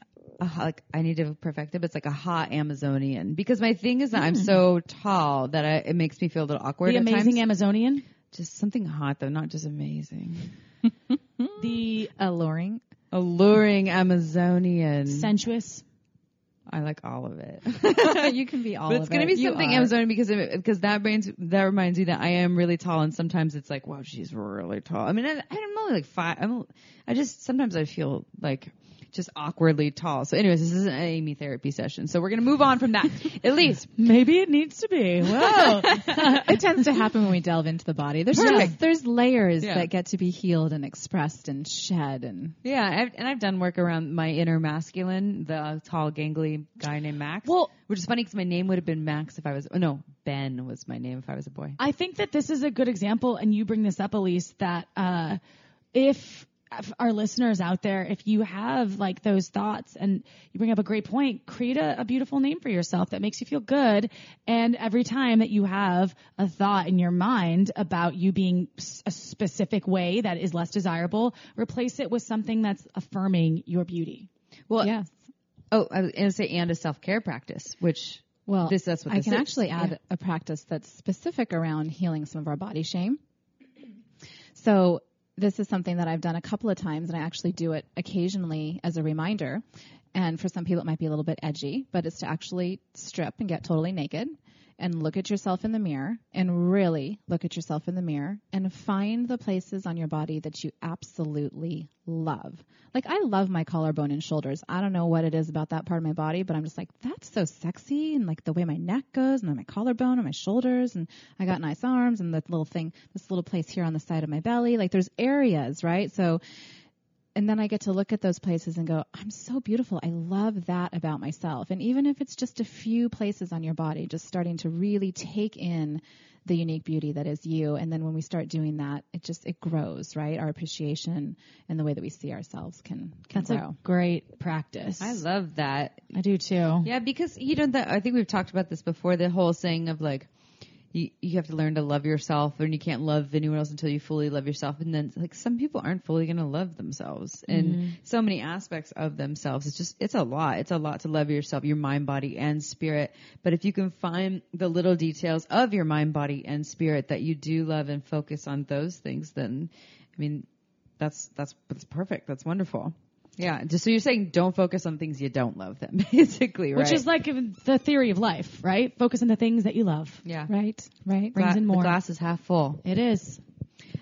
like I need to perfect it, but it's like a hot Amazonian because my thing is that I'm so tall that I, it makes me feel a little awkward. The amazing times. Amazonian. just something hot though, not just amazing. The alluring. Alluring Amazonian. sensuous. I like all of it. you can be all But it's gonna it. be something. Amazonian because it, because that reminds that reminds me that I am really tall and sometimes it's like wow she's really tall. I mean I, I'm only like five. I'm I just sometimes I feel like just awkwardly tall. So anyways, this is an Amy therapy session. So we're gonna move on from that. At least Maybe it needs to be. Whoa. it tends to happen when we delve into the body. There's just, there's layers Yeah. that get to be healed and expressed and shed and yeah, I've, and I've done work around my inner masculine, the tall gangly guy named Max. Well- which is funny because my name would have been Max if I was. Oh no, Ben was my name if I was a boy. I think that this is a good example, and you bring this up, Ellice, that uh, if, if our listeners out there, if you have like those thoughts and you bring up a great point, create a, a beautiful name for yourself that makes you feel good. And every time that you have a thought in your mind about you being a specific way that is less desirable, replace it with something that's affirming your beauty. Well, yes. Oh, I was gonna say and a self care practice, which Well, this that's what I can is. actually add Yeah. a practice that's specific around healing some of our body shame. So this is something that I've done a couple of times, and I actually do it occasionally as a reminder. And for some people, it might be a little bit edgy, but it's to actually strip and get totally naked and look at yourself in the mirror and really look at yourself in the mirror and find the places on your body that you absolutely love. Like I love my collarbone and shoulders. I don't know what it is about that part of my body, but I'm just like, that's so sexy. And like the way my neck goes and then my collarbone and my shoulders and I got nice arms and that little thing, this little place here on the side of my belly. Like there's areas, right? So and then I get to look at those places and go, I'm so beautiful. I love that about myself. And even if it's just a few places on your body, just starting to really take in the unique beauty that is you. And then when we start doing that, it just, it grows, right? Our appreciation and the way that we see ourselves can, can That's grow. a great practice. I love that. I do too. Yeah, because you know that I think we've talked about this before. The whole saying of like, you you have to learn to love yourself, and you can't love anyone else until you fully love yourself. And then like some people aren't fully going to love themselves, and mm-hmm. so many aspects of themselves. It's just it's a lot. It's a lot to love yourself, your mind, body, and spirit. But if you can find the little details of your mind, body, and spirit that you do love and focus on those things, then I mean, that's that's that's perfect. That's wonderful. Yeah, just so you're saying don't focus on things you don't love them, basically, right? Which is like the theory of life, right? Focus on the things that you love. yeah. Right, right. Brings Gla- in more. The glass is half full. It is.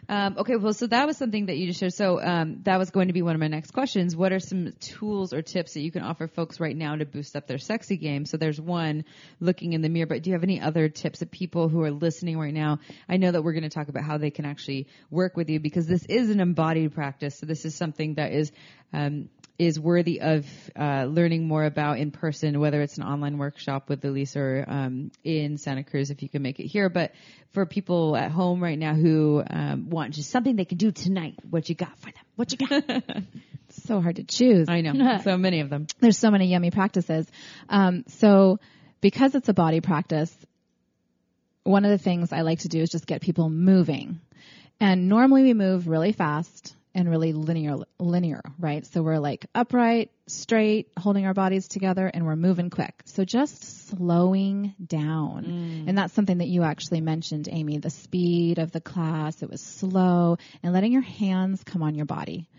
Um, okay, well, so that was something that you just shared. So um, that was going to be one of my next questions. What are some tools or tips that you can offer folks right now to boost up their sexy game? So there's one, looking in the mirror. But do you have any other tips that people who are listening right now? I know that we're going to talk about how they can actually work with you because this is an embodied practice. So this is something that is um, is worthy of uh, learning more about in person, whether it's an online workshop with Ellice or um, in Santa Cruz, if you can make it here. But for people at home right now who um, want just something they can do tonight, what you got for them? What you got? It's so hard to choose. I know, so many of them. there's so many yummy practices. Um, so because it's a body practice, one of the things I like to do is just get people moving. And normally we move really fast and really linear linear right? So we're like upright straight holding our bodies together and we're moving quick. So just slowing down. Mm. And that's something that you actually mentioned amy the speed of the class. It was slow and letting your hands come on your body.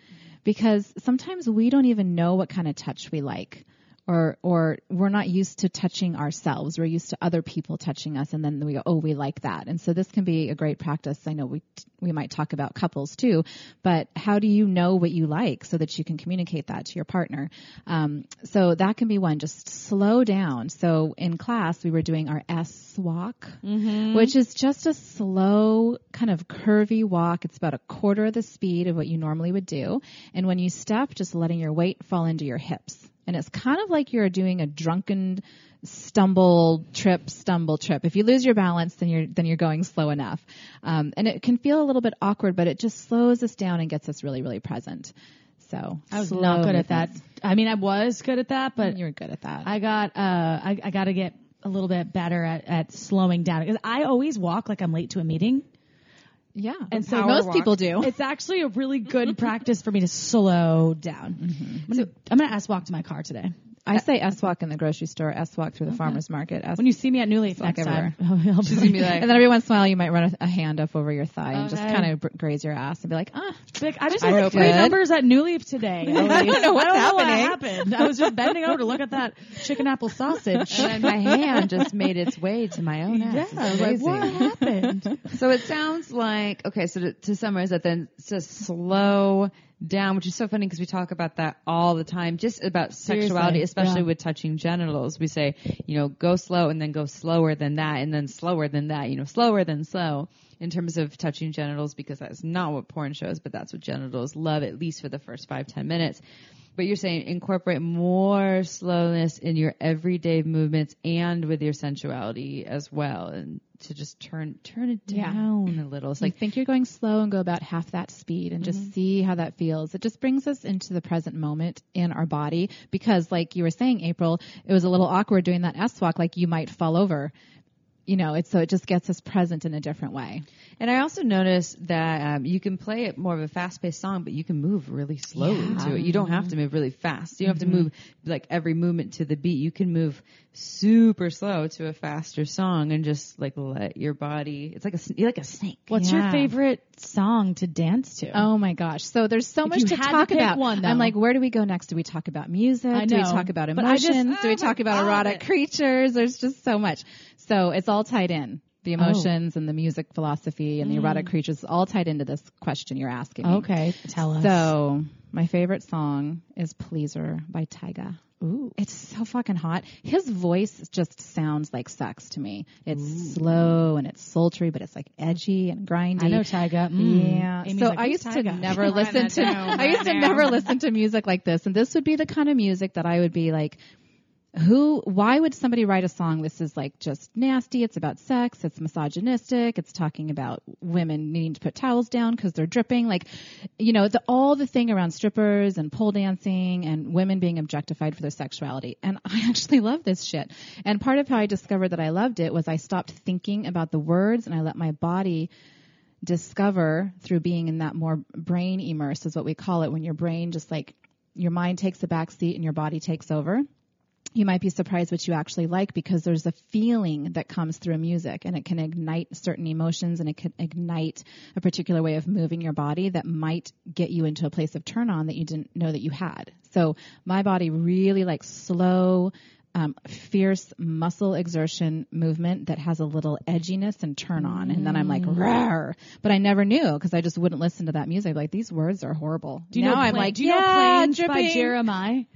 Because sometimes we don't even know what kind of touch we like or or we're not used to touching ourselves. We're used to other people touching us and then we go oh we like that. And so this can be a great practice. I know we we might talk about couples too but how do you know what you like so that you can communicate that to your partner? Um, so that can be one. Just slow down. So in class we were doing our s walk which is just a slow kind of curvy walk. It's about a quarter of the speed of what you normally would do. And when you step just letting your weight fall into your hips and it's kind of like you're doing a drunken stumble trip stumble trip. If you lose your balance then you're then you're going slow enough. Um, and it can feel a little bit awkward but it just slows us down and gets us really really present. So I was not good at that. I mean, I was good at that, but you were good at that. I got uh I, I got to get a little bit better at, at slowing down. Because I always walk like I'm late to a meeting. Yeah And so most walk. people do It's actually a really good practice for me to slow down. Mm-hmm. I'm gonna, I'm gonna ass walk to my car today. I say S walk in the grocery store, S walk through the farmer's market. S- When you see me at New Leaf Walk next time, everywhere. I'll She's gonna be like, and then every once in a while, you might run a, a hand up over your thigh and just kind of br- graze your ass and be like, ah, Like, I just I hope three numbers at New Leaf today. I don't know what's what happening. happened. I was just bending over to look at that chicken apple sausage. and my hand just made its way to my own ass. yeah, I like, what happened? So it sounds like okay. So to, to summarize that, then it's a slow down, which is so funny because we talk about that all the time, just about sexuality, especially yeah. with touching genitals. We say, you know, go slow and then go slower than that, and then slower than that. You know, slower than slow in terms of touching genitals because that's not what porn shows, but that's what genitals love at least for the first five ten minutes. But you're saying incorporate more slowness in your everyday movements and with your sensuality as well, and to just turn turn it Yeah. down a little. It's like like think you're going slow and go about half that speed and just mm-hmm. see how that feels. It just brings us into the present moment in our body because like you were saying, April, it was a little awkward doing that S walk, like you might fall over. You know, it's so it just gets us present in a different way. And I also noticed that um, you can play it more of a fast-paced song, but you can move really slowly to it. You don't have to move really fast. You don't have to move like every movement to the beat. You can move super slow to a faster song and just like let your body. It's like a you're like a snake. What's your favorite song to dance to? Oh my gosh. So there's so If much to to talk pick about. one, though. I'm like, where do we go next? Do we talk about music? Do we talk about I just- emotions? do we oh talk about erotic creatures? There's just so much. So it's all tied in. The emotions and the music philosophy and the erotic creatures all tied into this question you're asking me. Okay, tell us. So my favorite song is Pleaser by Tyga. Ooh. It's so fucking hot. His voice just sounds like sex to me. It's slow and it's sultry, but it's like edgy and grindy. I know Tyga. Mm. Yeah. Amy's so like, I "Who's used to never listen to I used to never listen to music like this. And this would be the kind of music that I would be like who why would somebody write a song? This is like just nasty. It's about sex. It's misogynistic. It's talking about women needing to put towels down because they're dripping. Like you know the all the thing around strippers and pole dancing and women being objectified for their sexuality. And i actually love this shit. And part of how i discovered that i loved it was i stopped thinking about the words and i let my body discover through being in that more brain immersed is what we call it when your brain just like your mind takes the back seat and your body takes over you might be surprised what you actually like because there's a feeling that comes through music and it can ignite certain emotions and it can ignite a particular way of moving your body that might get you into a place of turn on that you didn't know that you had. So my body really likes slow, um, fierce muscle exertion movement that has a little edginess and turn on. And then I'm like, rawr. But I never knew because I just wouldn't listen to that music. Like these words are horrible. Do you now know I'm Pla- like, do you yeah, know Planes by dripping. Jeremih?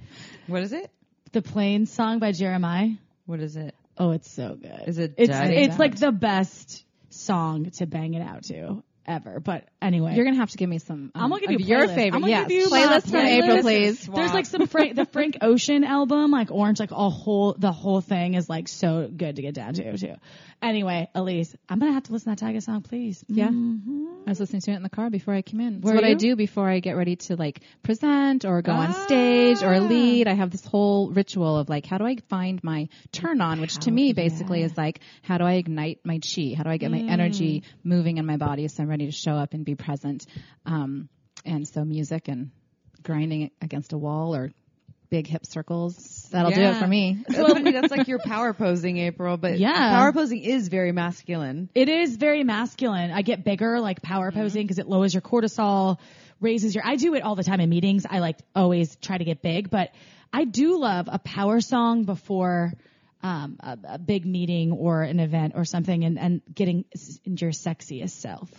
What is it? The Planes song by Jeremih. What is it? Oh, it's so good. Is it It's Daddy it's like the best song to bang it out to ever. But anyway, You're gonna have to give me some. Um, I'm gonna give you your favorite. I'm yeah, give you playlist from April, please. There's like some Frank, the Frank Ocean album, like Orange, like a whole, the whole thing is like so good to get down to too. Anyway, Ellice, I'm gonna have to listen to that Tyga song, please. Yeah. Mhm. I was listening to it in the car before I came in. It's what I do before I get ready to like present or go on stage or lead. I have this whole ritual of like, how do I find my turn on, which to me basically is like, how do I ignite my chi? How do I get my energy moving in my body so I'm ready to show up and be present? Um, and so music and grinding against a wall or big hip circles, that'll do it for me. I mean, that's like your power posing, April. But Yeah. power posing is very masculine. It is very masculine. I get bigger, like power posing, because it lowers your cortisol, raises your. I do it all the time in meetings. I like always try to get big, but I do love a power song before um, a, a big meeting or an event or something, and, and getting s- into your sexiest self.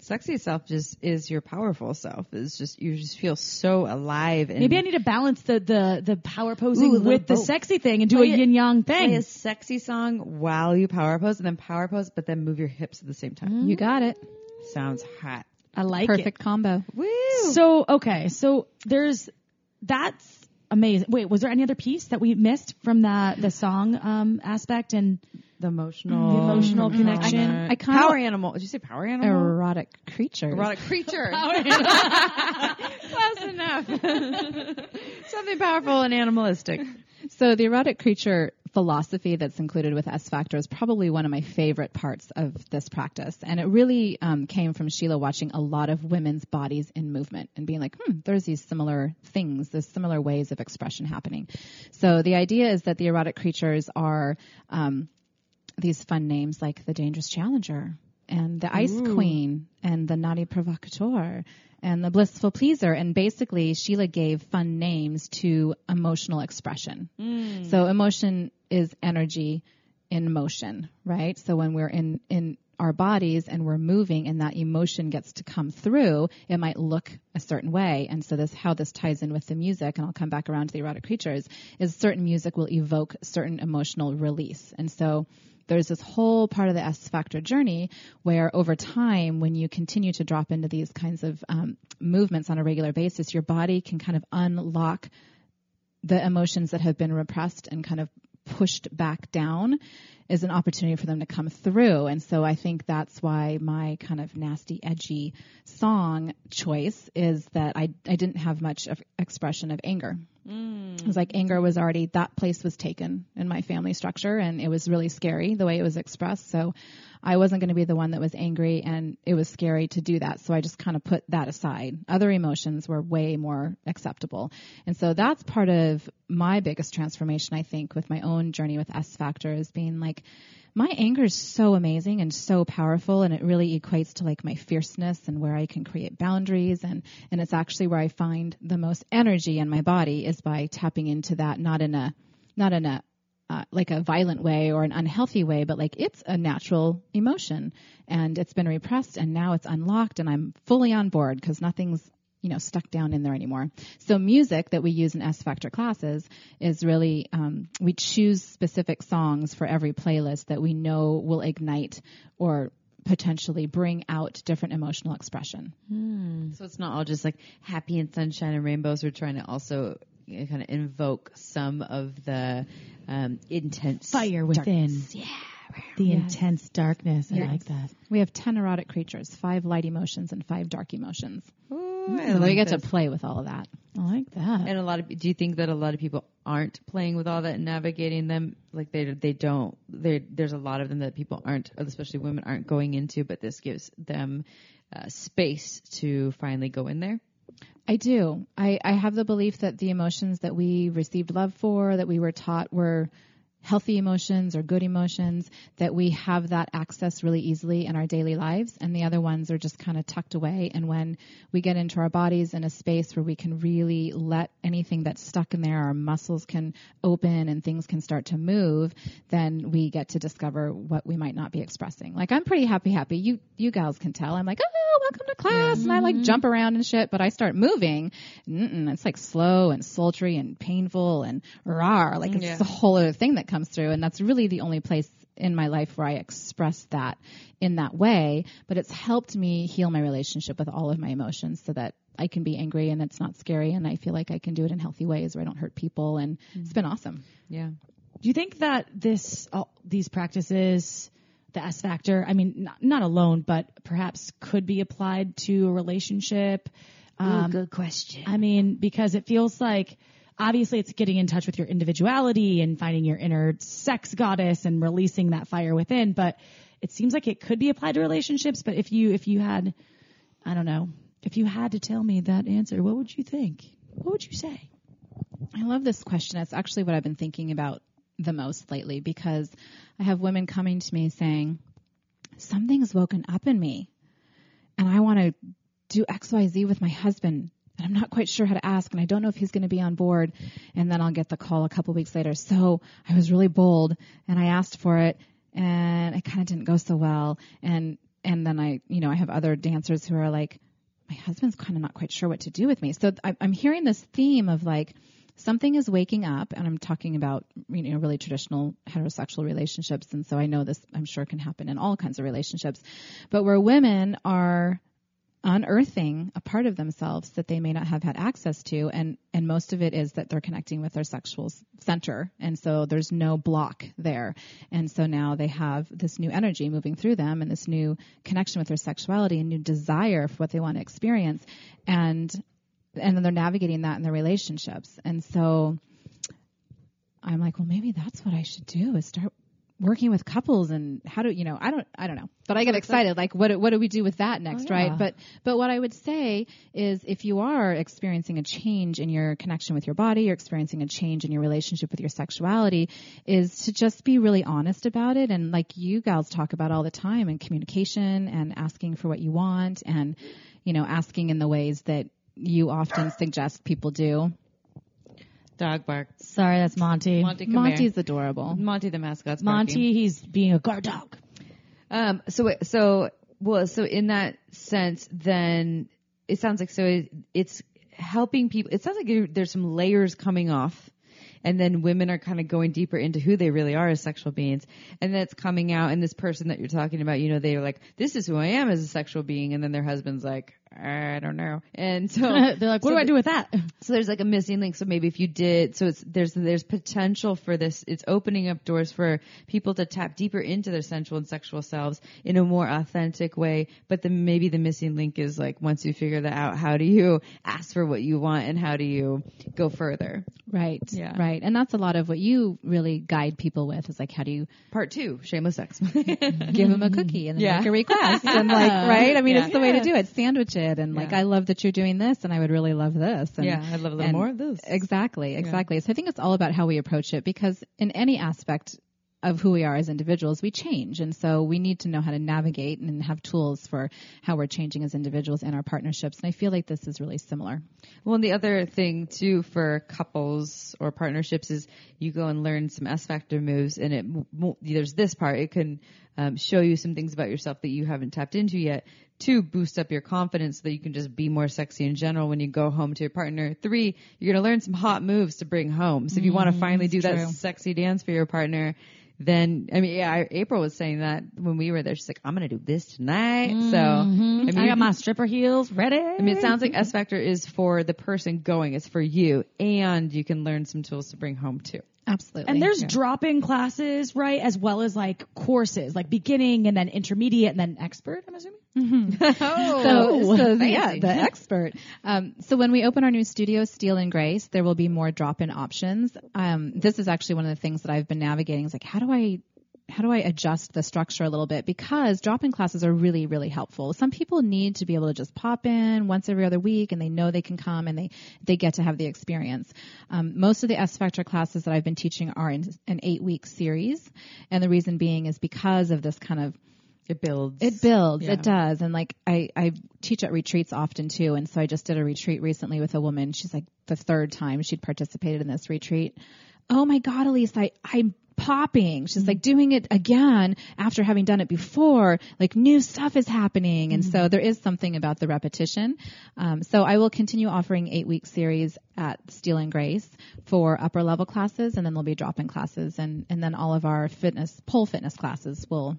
Sexy self just is your powerful self. It's just you just feel so alive. And Maybe I need to balance the the the power posing Ooh, with the both. sexy thing and do Play a yin yang thing. play a sexy song while you power pose, and then power pose, but then move your hips at the same time. You got it. Sounds hot. I like it. Perfect combo. Woo! So okay, so there's that's amazing. Wait, was there any other piece that we missed from the the song um, aspect and the emotional, The emotional connection. I kinda- power animal. Did you say power animal? Erotic creature. Erotic creature. Close enough. Something powerful and animalistic. So the erotic creature philosophy that's included with S Factor is probably one of my favorite parts of this practice. And it really um, came from Sheila watching a lot of women's bodies in movement and being like, hmm, there's these similar things, there's similar ways of expression happening. So the idea is that the erotic creatures are um, these fun names like the dangerous challenger and the ice queen and the naughty provocateur and the blissful pleaser. And basically sheila gave fun names to emotional expression. Mm. So emotion is energy in motion right? So when we're in in our bodies and we're moving and that emotion gets to come through it might look a certain way. And so this how this ties in with the music and i'll come back around to the erotic creatures is certain music will evoke certain emotional release. And so there's this whole part of the S factor journey where over time, when you continue to drop into these kinds of um, movements on a regular basis, your body can kind of unlock the emotions that have been repressed and kind of pushed back down is an opportunity for them to come through. And so I think that's why my kind of nasty, edgy song choice is that I, I didn't have much of expression of anger. Mm. It was like anger was already, that place was taken in my family structure and it was really scary the way it was expressed. So I wasn't going to be the one that was angry and it was scary to do that. So I just kind of put that aside. Other emotions were way more acceptable. And so that's part of my biggest transformation, I think, with my own journey with S Factor is being like, my anger is so amazing and so powerful and it really equates to like my fierceness and where I can create boundaries and and it's actually where I find the most energy in my body is by tapping into that not in a not in a uh, like a violent way or an unhealthy way, but like it's a natural emotion. And it's been repressed and now it's unlocked and I'm fully on board because nothing's you know stuck down in there anymore. So music that we use in S Factor classes is really um, we choose specific songs for every playlist that we know will ignite or potentially bring out different emotional expression. So it's not all just like happy and sunshine and rainbows. We're trying to also you know, kind of invoke some of the um, intense Fire within. darkness. Yeah. The Yes. intense darkness. I Yes. like that. We have 10 erotic creatures, five light emotions and five dark emotions. Ooh, I So we like get to play with all of that. I like that. And a lot of do you think that a lot of people aren't playing with all that and navigating them like they they don't there's a lot of them that people aren't especially women aren't going into but this gives them uh, space to finally go in there. I do. I, I have the belief that the emotions that we received love for, that we were taught were healthy emotions or good emotions, that we have that access really easily in our daily lives, and the other ones are just kind of tucked away. And when we get into our bodies in a space where we can really let anything that's stuck in there, our muscles can open and things can start to move, then we get to discover what we might not be expressing. Like I'm pretty happy, happy. You you gals can tell. I'm like, oh, welcome to class, and I like mm-hmm. jump around and shit. But I start moving, mm-mm, it's like slow and sultry and painful and rar. Like mm, it's Yeah. a whole other thing that comes through, and that's really the only place in my life where I express that in that way. But it's helped me heal my relationship with all of my emotions so that I can be angry and it's not scary, and I feel like I can do it in healthy ways where I don't hurt people, and it's been awesome. Yeah. Do you think that this, all these practices, the S factor, I mean, not, not alone, but perhaps could be applied to a relationship? Um, good question. I mean, because it feels like obviously it's getting in touch with your individuality and finding your inner sex goddess and releasing that fire within, but it seems like it could be applied to relationships. But if you, if you had, I don't know, if you had to tell me that answer, what would you think? What would you say? I love this question. It's actually what I've been thinking about the most lately because I have women coming to me saying, something's woken up in me and I want to do XYZ with my husband. And I'm not quite sure how to ask, and I don't know if he's going to be on board. And then I'll get the call a couple weeks later. So I was really bold, and I asked for it, and it kind of didn't go so well. And and then I, you know, I have other dancers who are like, my husband's kind of not quite sure what to do with me. So I, I'm hearing this theme of like, something is waking up and i'm talking about you know really traditional heterosexual relationships and so i know this i'm sure can happen in all kinds of relationships but where women are unearthing a part of themselves that they may not have had access to and and most of it is that they're connecting with their sexual center and so there's no block there and so now they have this new energy moving through them and this new connection with their sexuality and new desire for what they want to experience and and then they're navigating that in their relationships. And so I'm like, well, maybe that's what I should do is start working with couples and how do you know I don't I don't know. But I get excited like what what do we do with that next Oh, yeah. right? But but what I would say is if you are experiencing a change in your connection with your body you're experiencing a change in your relationship with your sexuality is to just be really honest about it. And like you gals talk about all the time and communication and asking for what you want and you know asking in the ways that you often suggest people do Dog bark. Sorry, that's Monty. Monty, come Monty's here. adorable Monty the mascot's barking. Monty, he's being a guard dog. Um, so, wait, so, well, so in that sense, then it sounds like so it, it's helping people. It sounds like there's some layers coming off. And then women are kind of going deeper into who they really are as sexual beings. And that's coming out. And this person that you're talking about, you know, they're like, this is who I am as a sexual being. And then their husband's like, I don't know. And so They're like, what so do I do with that? so there's like a missing link. So maybe if you did, so it's there's there's potential for this. It's opening up doors for people to tap deeper into their sensual and sexual selves in a more authentic way. But then maybe the missing link is like once you figure that out, how do you ask for what you want and how do you go further? Right. Yeah. Right. And that's a lot of what you really guide people with is like, how do you Part two, shameless sex. give them a cookie and then Yeah. make a request and like, right? I mean, Yeah. it's the way to do it. Sandwich it and like, Yeah. I love that you're doing this and I would really love this. And, yeah, I'd love a little more of this. Exactly. Exactly. So I think it's all about how we approach it because in any aspect of who we are as individuals, we change. And so we need to know how to navigate and have tools for how we're changing as individuals in our partnerships. And I feel like this is really similar. Well, and the other thing too for couples or partnerships is you go and learn some S factor moves, and it there's this part. It can um, show you some things about yourself that you haven't tapped into yet. Two, boost up your confidence so that you can just be more sexy in general when you go home to your partner. Three, you're going to learn some hot moves to bring home. So if you want to finally do that sexy dance for your partner, then I mean, yeah, April was saying that when we were there. She's like, "I'm going to do this tonight." So mm-hmm. I mean, I you got my stripper heels ready. I mean, it sounds like S Factor is for the person going. It's for you, and you can learn some tools to bring home too. Absolutely. And there's drop-in classes, right, as well as like courses, like beginning and then intermediate and then expert. I'm assuming. so, so fancy. yeah, the expert. Um, so when we open our new studio, Steel and Grace, there will be more drop-in options. Um, this is actually one of the things that I've been navigating. Is like, how do I how do I adjust the structure a little bit? Because drop-in classes are really, really helpful. Some people need to be able to just pop in once every other week, and they know they can come and they they get to have the experience. Um, most of the S Factor classes that I've been teaching are in an eight-week series, and the reason being is because of this kind of It builds. it builds. Yeah. It does. And like I, I teach at retreats often too. And so I just did a retreat recently with a woman. She's like the third time she'd participated in this retreat. Oh my God, Ellice, I, I'm popping. She's like doing it again after having done it before. Like new stuff is happening. And so there is something about the repetition. Um, so I will continue offering eight week series at Steel and Grace for upper level classes. And then there'll be drop in classes. And, and then all of our fitness, pole fitness classes will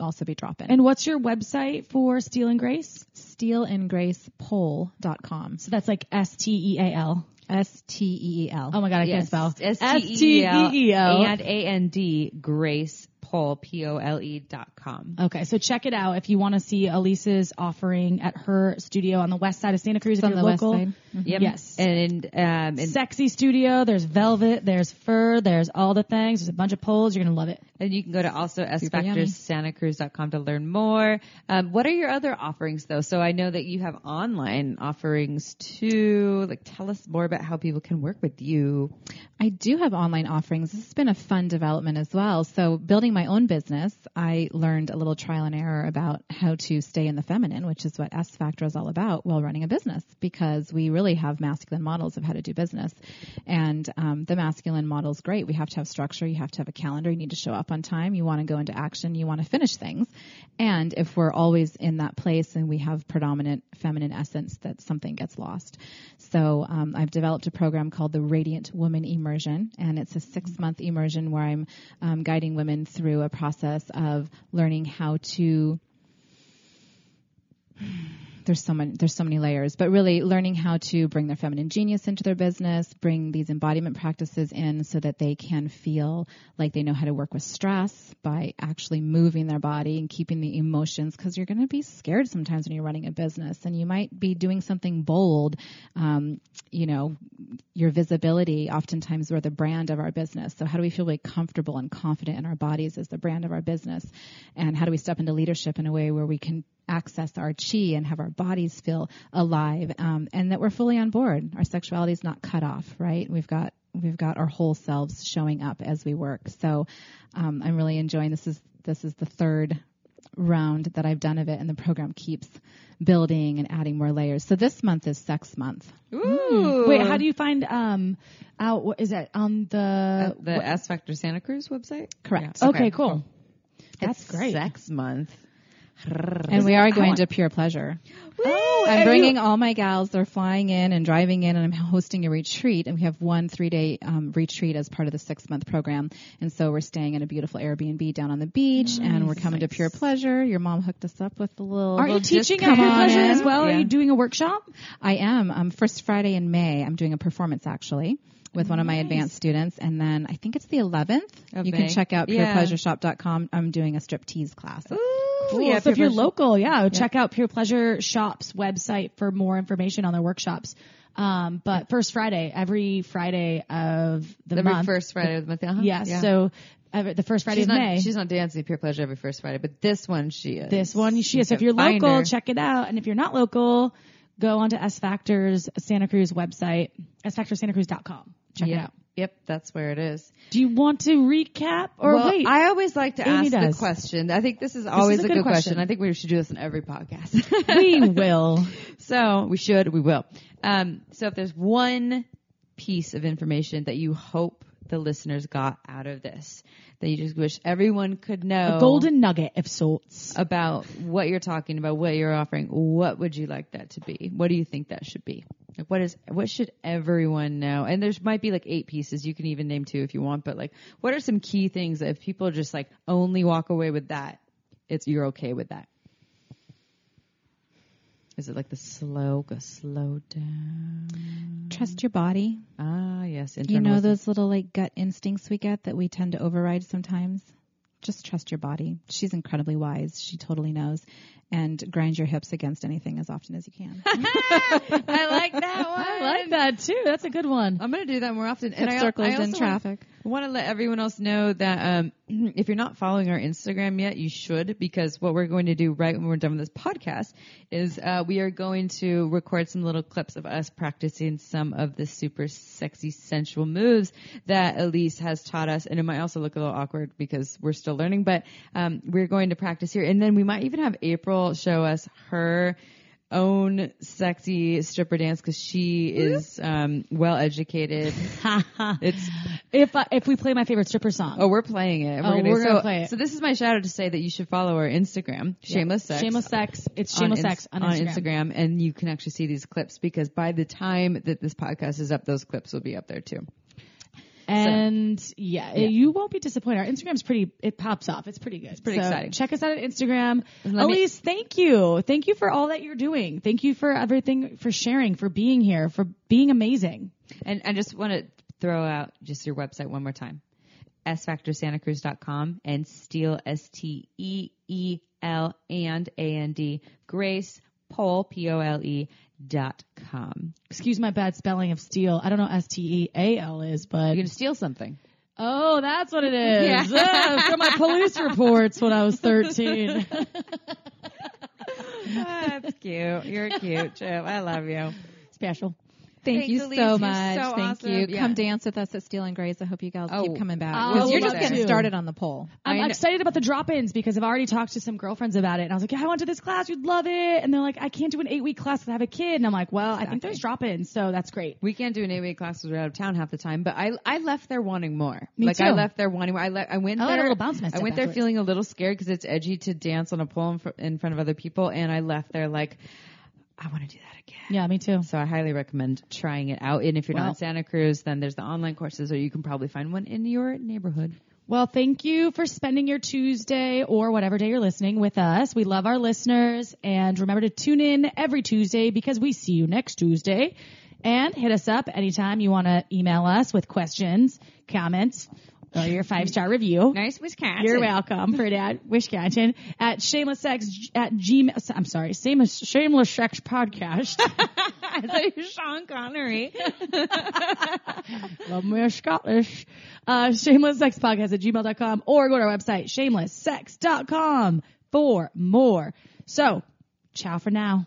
also be dropping. And what's your website for Steel and Grace? steelandgracepole.com. So that's like S T E A L. S T E E L. Oh my god, I can't spell. S T E L S-T-E-E-L. and A N D Grace pole, P-O-L-E dot com. Okay, so check it out if you want to see Ellice's offering at her studio on the west side of Santa Cruz. It's if you're the west local. side. Yep. Yes. And, um, and, Sexy studio. There's velvet. There's fur. There's all the things. There's a bunch of poles. You're gonna love it. and you can go to also sfactorsantacruz.com to learn more. Um, what are your other offerings though? So I know that you have online offerings too. Like tell us more about how people can work with you. I do have online offerings. This has been a fun development as well. So building my own business, I learned a little trial and error about how to stay in the feminine, which is what S Factor is all about while running a business because we really have masculine models of how to do business. And um, the masculine model is great. We have to have structure. You have to have a calendar. You need to show up on time. You want to go into action. You want to finish things. And if we're always in that place and we have predominant feminine essence, that something gets lost. So um, I've developed a program called the Radiant Woman Immersion, and it's a six-month immersion where I'm um, guiding women through a process of learning how to there's so many there's so many layers but really learning how to bring their feminine genius into their business bring these embodiment practices in so that they can feel like they know how to work with stress by actually moving their body and keeping the emotions because you're going to be scared sometimes when you're running a business and you might be doing something bold. Um, you know your visibility oftentimes we're the brand of our business. So how do we feel really comfortable and confident in our bodies as the brand of our business? And how do we step into leadership in a way where we can access our chi and have our bodies feel alive um, and that we're fully on board our sexuality is not cut off right we've got we've got our whole selves showing up as we work so um, i'm really enjoying this is this is the third round that i've done of it and the program keeps building and adding more layers so this month is sex month Ooh. Wait, how do you find um out? What is that on the? the S Factor Santa Cruz website? Correct. Yeah. okay, cool. That's It's great. Sex month. And we are going to pure pleasure Oh, I'm bringing you- all my gals. They're flying in and driving in, and I'm hosting a retreat. And we have one three day um, retreat as part of the six month program. And so we're staying in a beautiful Airbnb down on the beach, and we're coming to Pure Pleasure. Your mom hooked us up with a little. Aren't you teaching at Pure Pleasure it. as well? Are you doing a workshop? I am. Um, first Friday in May, I'm doing a performance actually with one of my advanced students, and then I think it's the 11th. Of you May. can check out Yeah. purepleasureshop.com. I'm doing a striptease class. Cool. Yeah, so if you're local, yeah, check out Pure Pleasure Shop's website for more information on their workshops. Um, but first Friday, every Friday of the month. Every month. first Friday of the month. Uh-huh. Yes. Yeah. So every, the first Friday she's of not, May. she's not dancing Pure Pleasure every first Friday, but this one she is. this one she is. So if you're local, her. check it out. And if you're not local, go onto S Factors Santa Cruz website, sfactorsantacruz.com. Check it Yep. out. Yep, that's where it is. Do you want to recap or well, wait? I always like to Amy ask does. the question. I think this is always is a a, good good question. question. I think we should do this in every podcast. we will. So we should, we will. Um, so if there's one piece of information that you hope the listeners got out of this, that you just wish everyone could know, A golden nugget of sorts. about what you're talking about, what you're offering, what would you like that to be? What do you think that should be? Like what is what should everyone know? And there's might be like eight pieces. You can even name two if you want, but like what are some key things that if people just like only walk away with that, it's you're okay with that? Is it like the slow go slow down? Trust your body. Ah, yes. You know those little like gut instincts we get that we tend to override sometimes? Just trust your body. She's incredibly wise. She totally knows. And grind your hips against anything as often as you can. I like that one. I like that too. That's a good one. I'm gonna do that more often. Hip I, circles I in also traffic. want to let everyone else know that um, if you're not following our Instagram yet, you should because what we're going to do right when we're done with this podcast is uh, we are going to record some little clips of us practicing some of the super sexy sensual moves that Ellice has taught us, and it might also look a little awkward because we're still learning, but um, we're going to practice here, and then we might even have April show us her own sexy stripper dance because she is um, well educated. it's If uh, if we play my favorite stripper song, oh we're playing it. Oh, we're gonna so, play it. So this is my shout out to say that you should follow our Instagram, Shameless Sex. shameless sex. It's on shameless sex on Instagram. and you can actually see these clips because by the time that this podcast is up, those clips will be up there too. And yeah, you won't be disappointed. Our Instagram's pretty, it pops off. It's pretty good. It's pretty exciting. Check us out at Instagram. Let me- Ellice, thank you. Thank you for all that you're doing. Thank you for everything, for sharing, for being here, for being amazing. And I just want to throw out just your website one more time. sfactorsantacruz.com and Steel, S-T-E-E-L and A-N-D, Grace Pole, P-O-L-E dot com. Excuse my bad spelling of steal. I don't know what S-T-E-A-L is, but. You're going to steal something. Oh, that's what it is. Yeah. Yeah, uh, from my police reports when I was 13. That's cute. You're cute, Chip. I love you. Special. Thank Thanks, you Ellice. so much. so Thank awesome. you. Yeah. Come dance with us at Steel and Grace. I hope you guys Oh, keep coming back. I'll 'Cause you're love just getting started on the pole. I I'm excited about the drop-ins because I've already talked to some girlfriends about it, and I was like, "Yeah, I went to this class, you'd love it." And they're like, "I can't do an eight-week class because I have a kid," and I'm like, "Well, I think there's drop-ins, so that's great." We can't do an eight-week class because we're out of town half the time, but I I left there wanting more. Me like I left there wanting more. I, le- I went I like a there. little bounce I went there afterwards. feeling a little scared because it's edgy to dance on a pole in, fr- in front of other people, and I left there like, I want to do that again. Yeah, me too. So I highly recommend trying it out. And if you're Well- not in Santa Cruz, then there's the online courses, or you can probably find one in your neighborhood. Well, thank you for spending your Tuesday or whatever day you're listening with us. We love our listeners and remember to tune in every Tuesday because we see you next Tuesday. And hit us up anytime you want to email us with questions, comments, or your five star review. Nice Wisconsin. You're welcome for that. Wisconsin at shameless sex at gmail. I'm sorry, shameless shameless sex podcast. I thought you Sean Connery. Love me a Scottish. Uh, shameless sex podcast at gmail.com or go to our website, shamelesssex.com for more. So, ciao for now.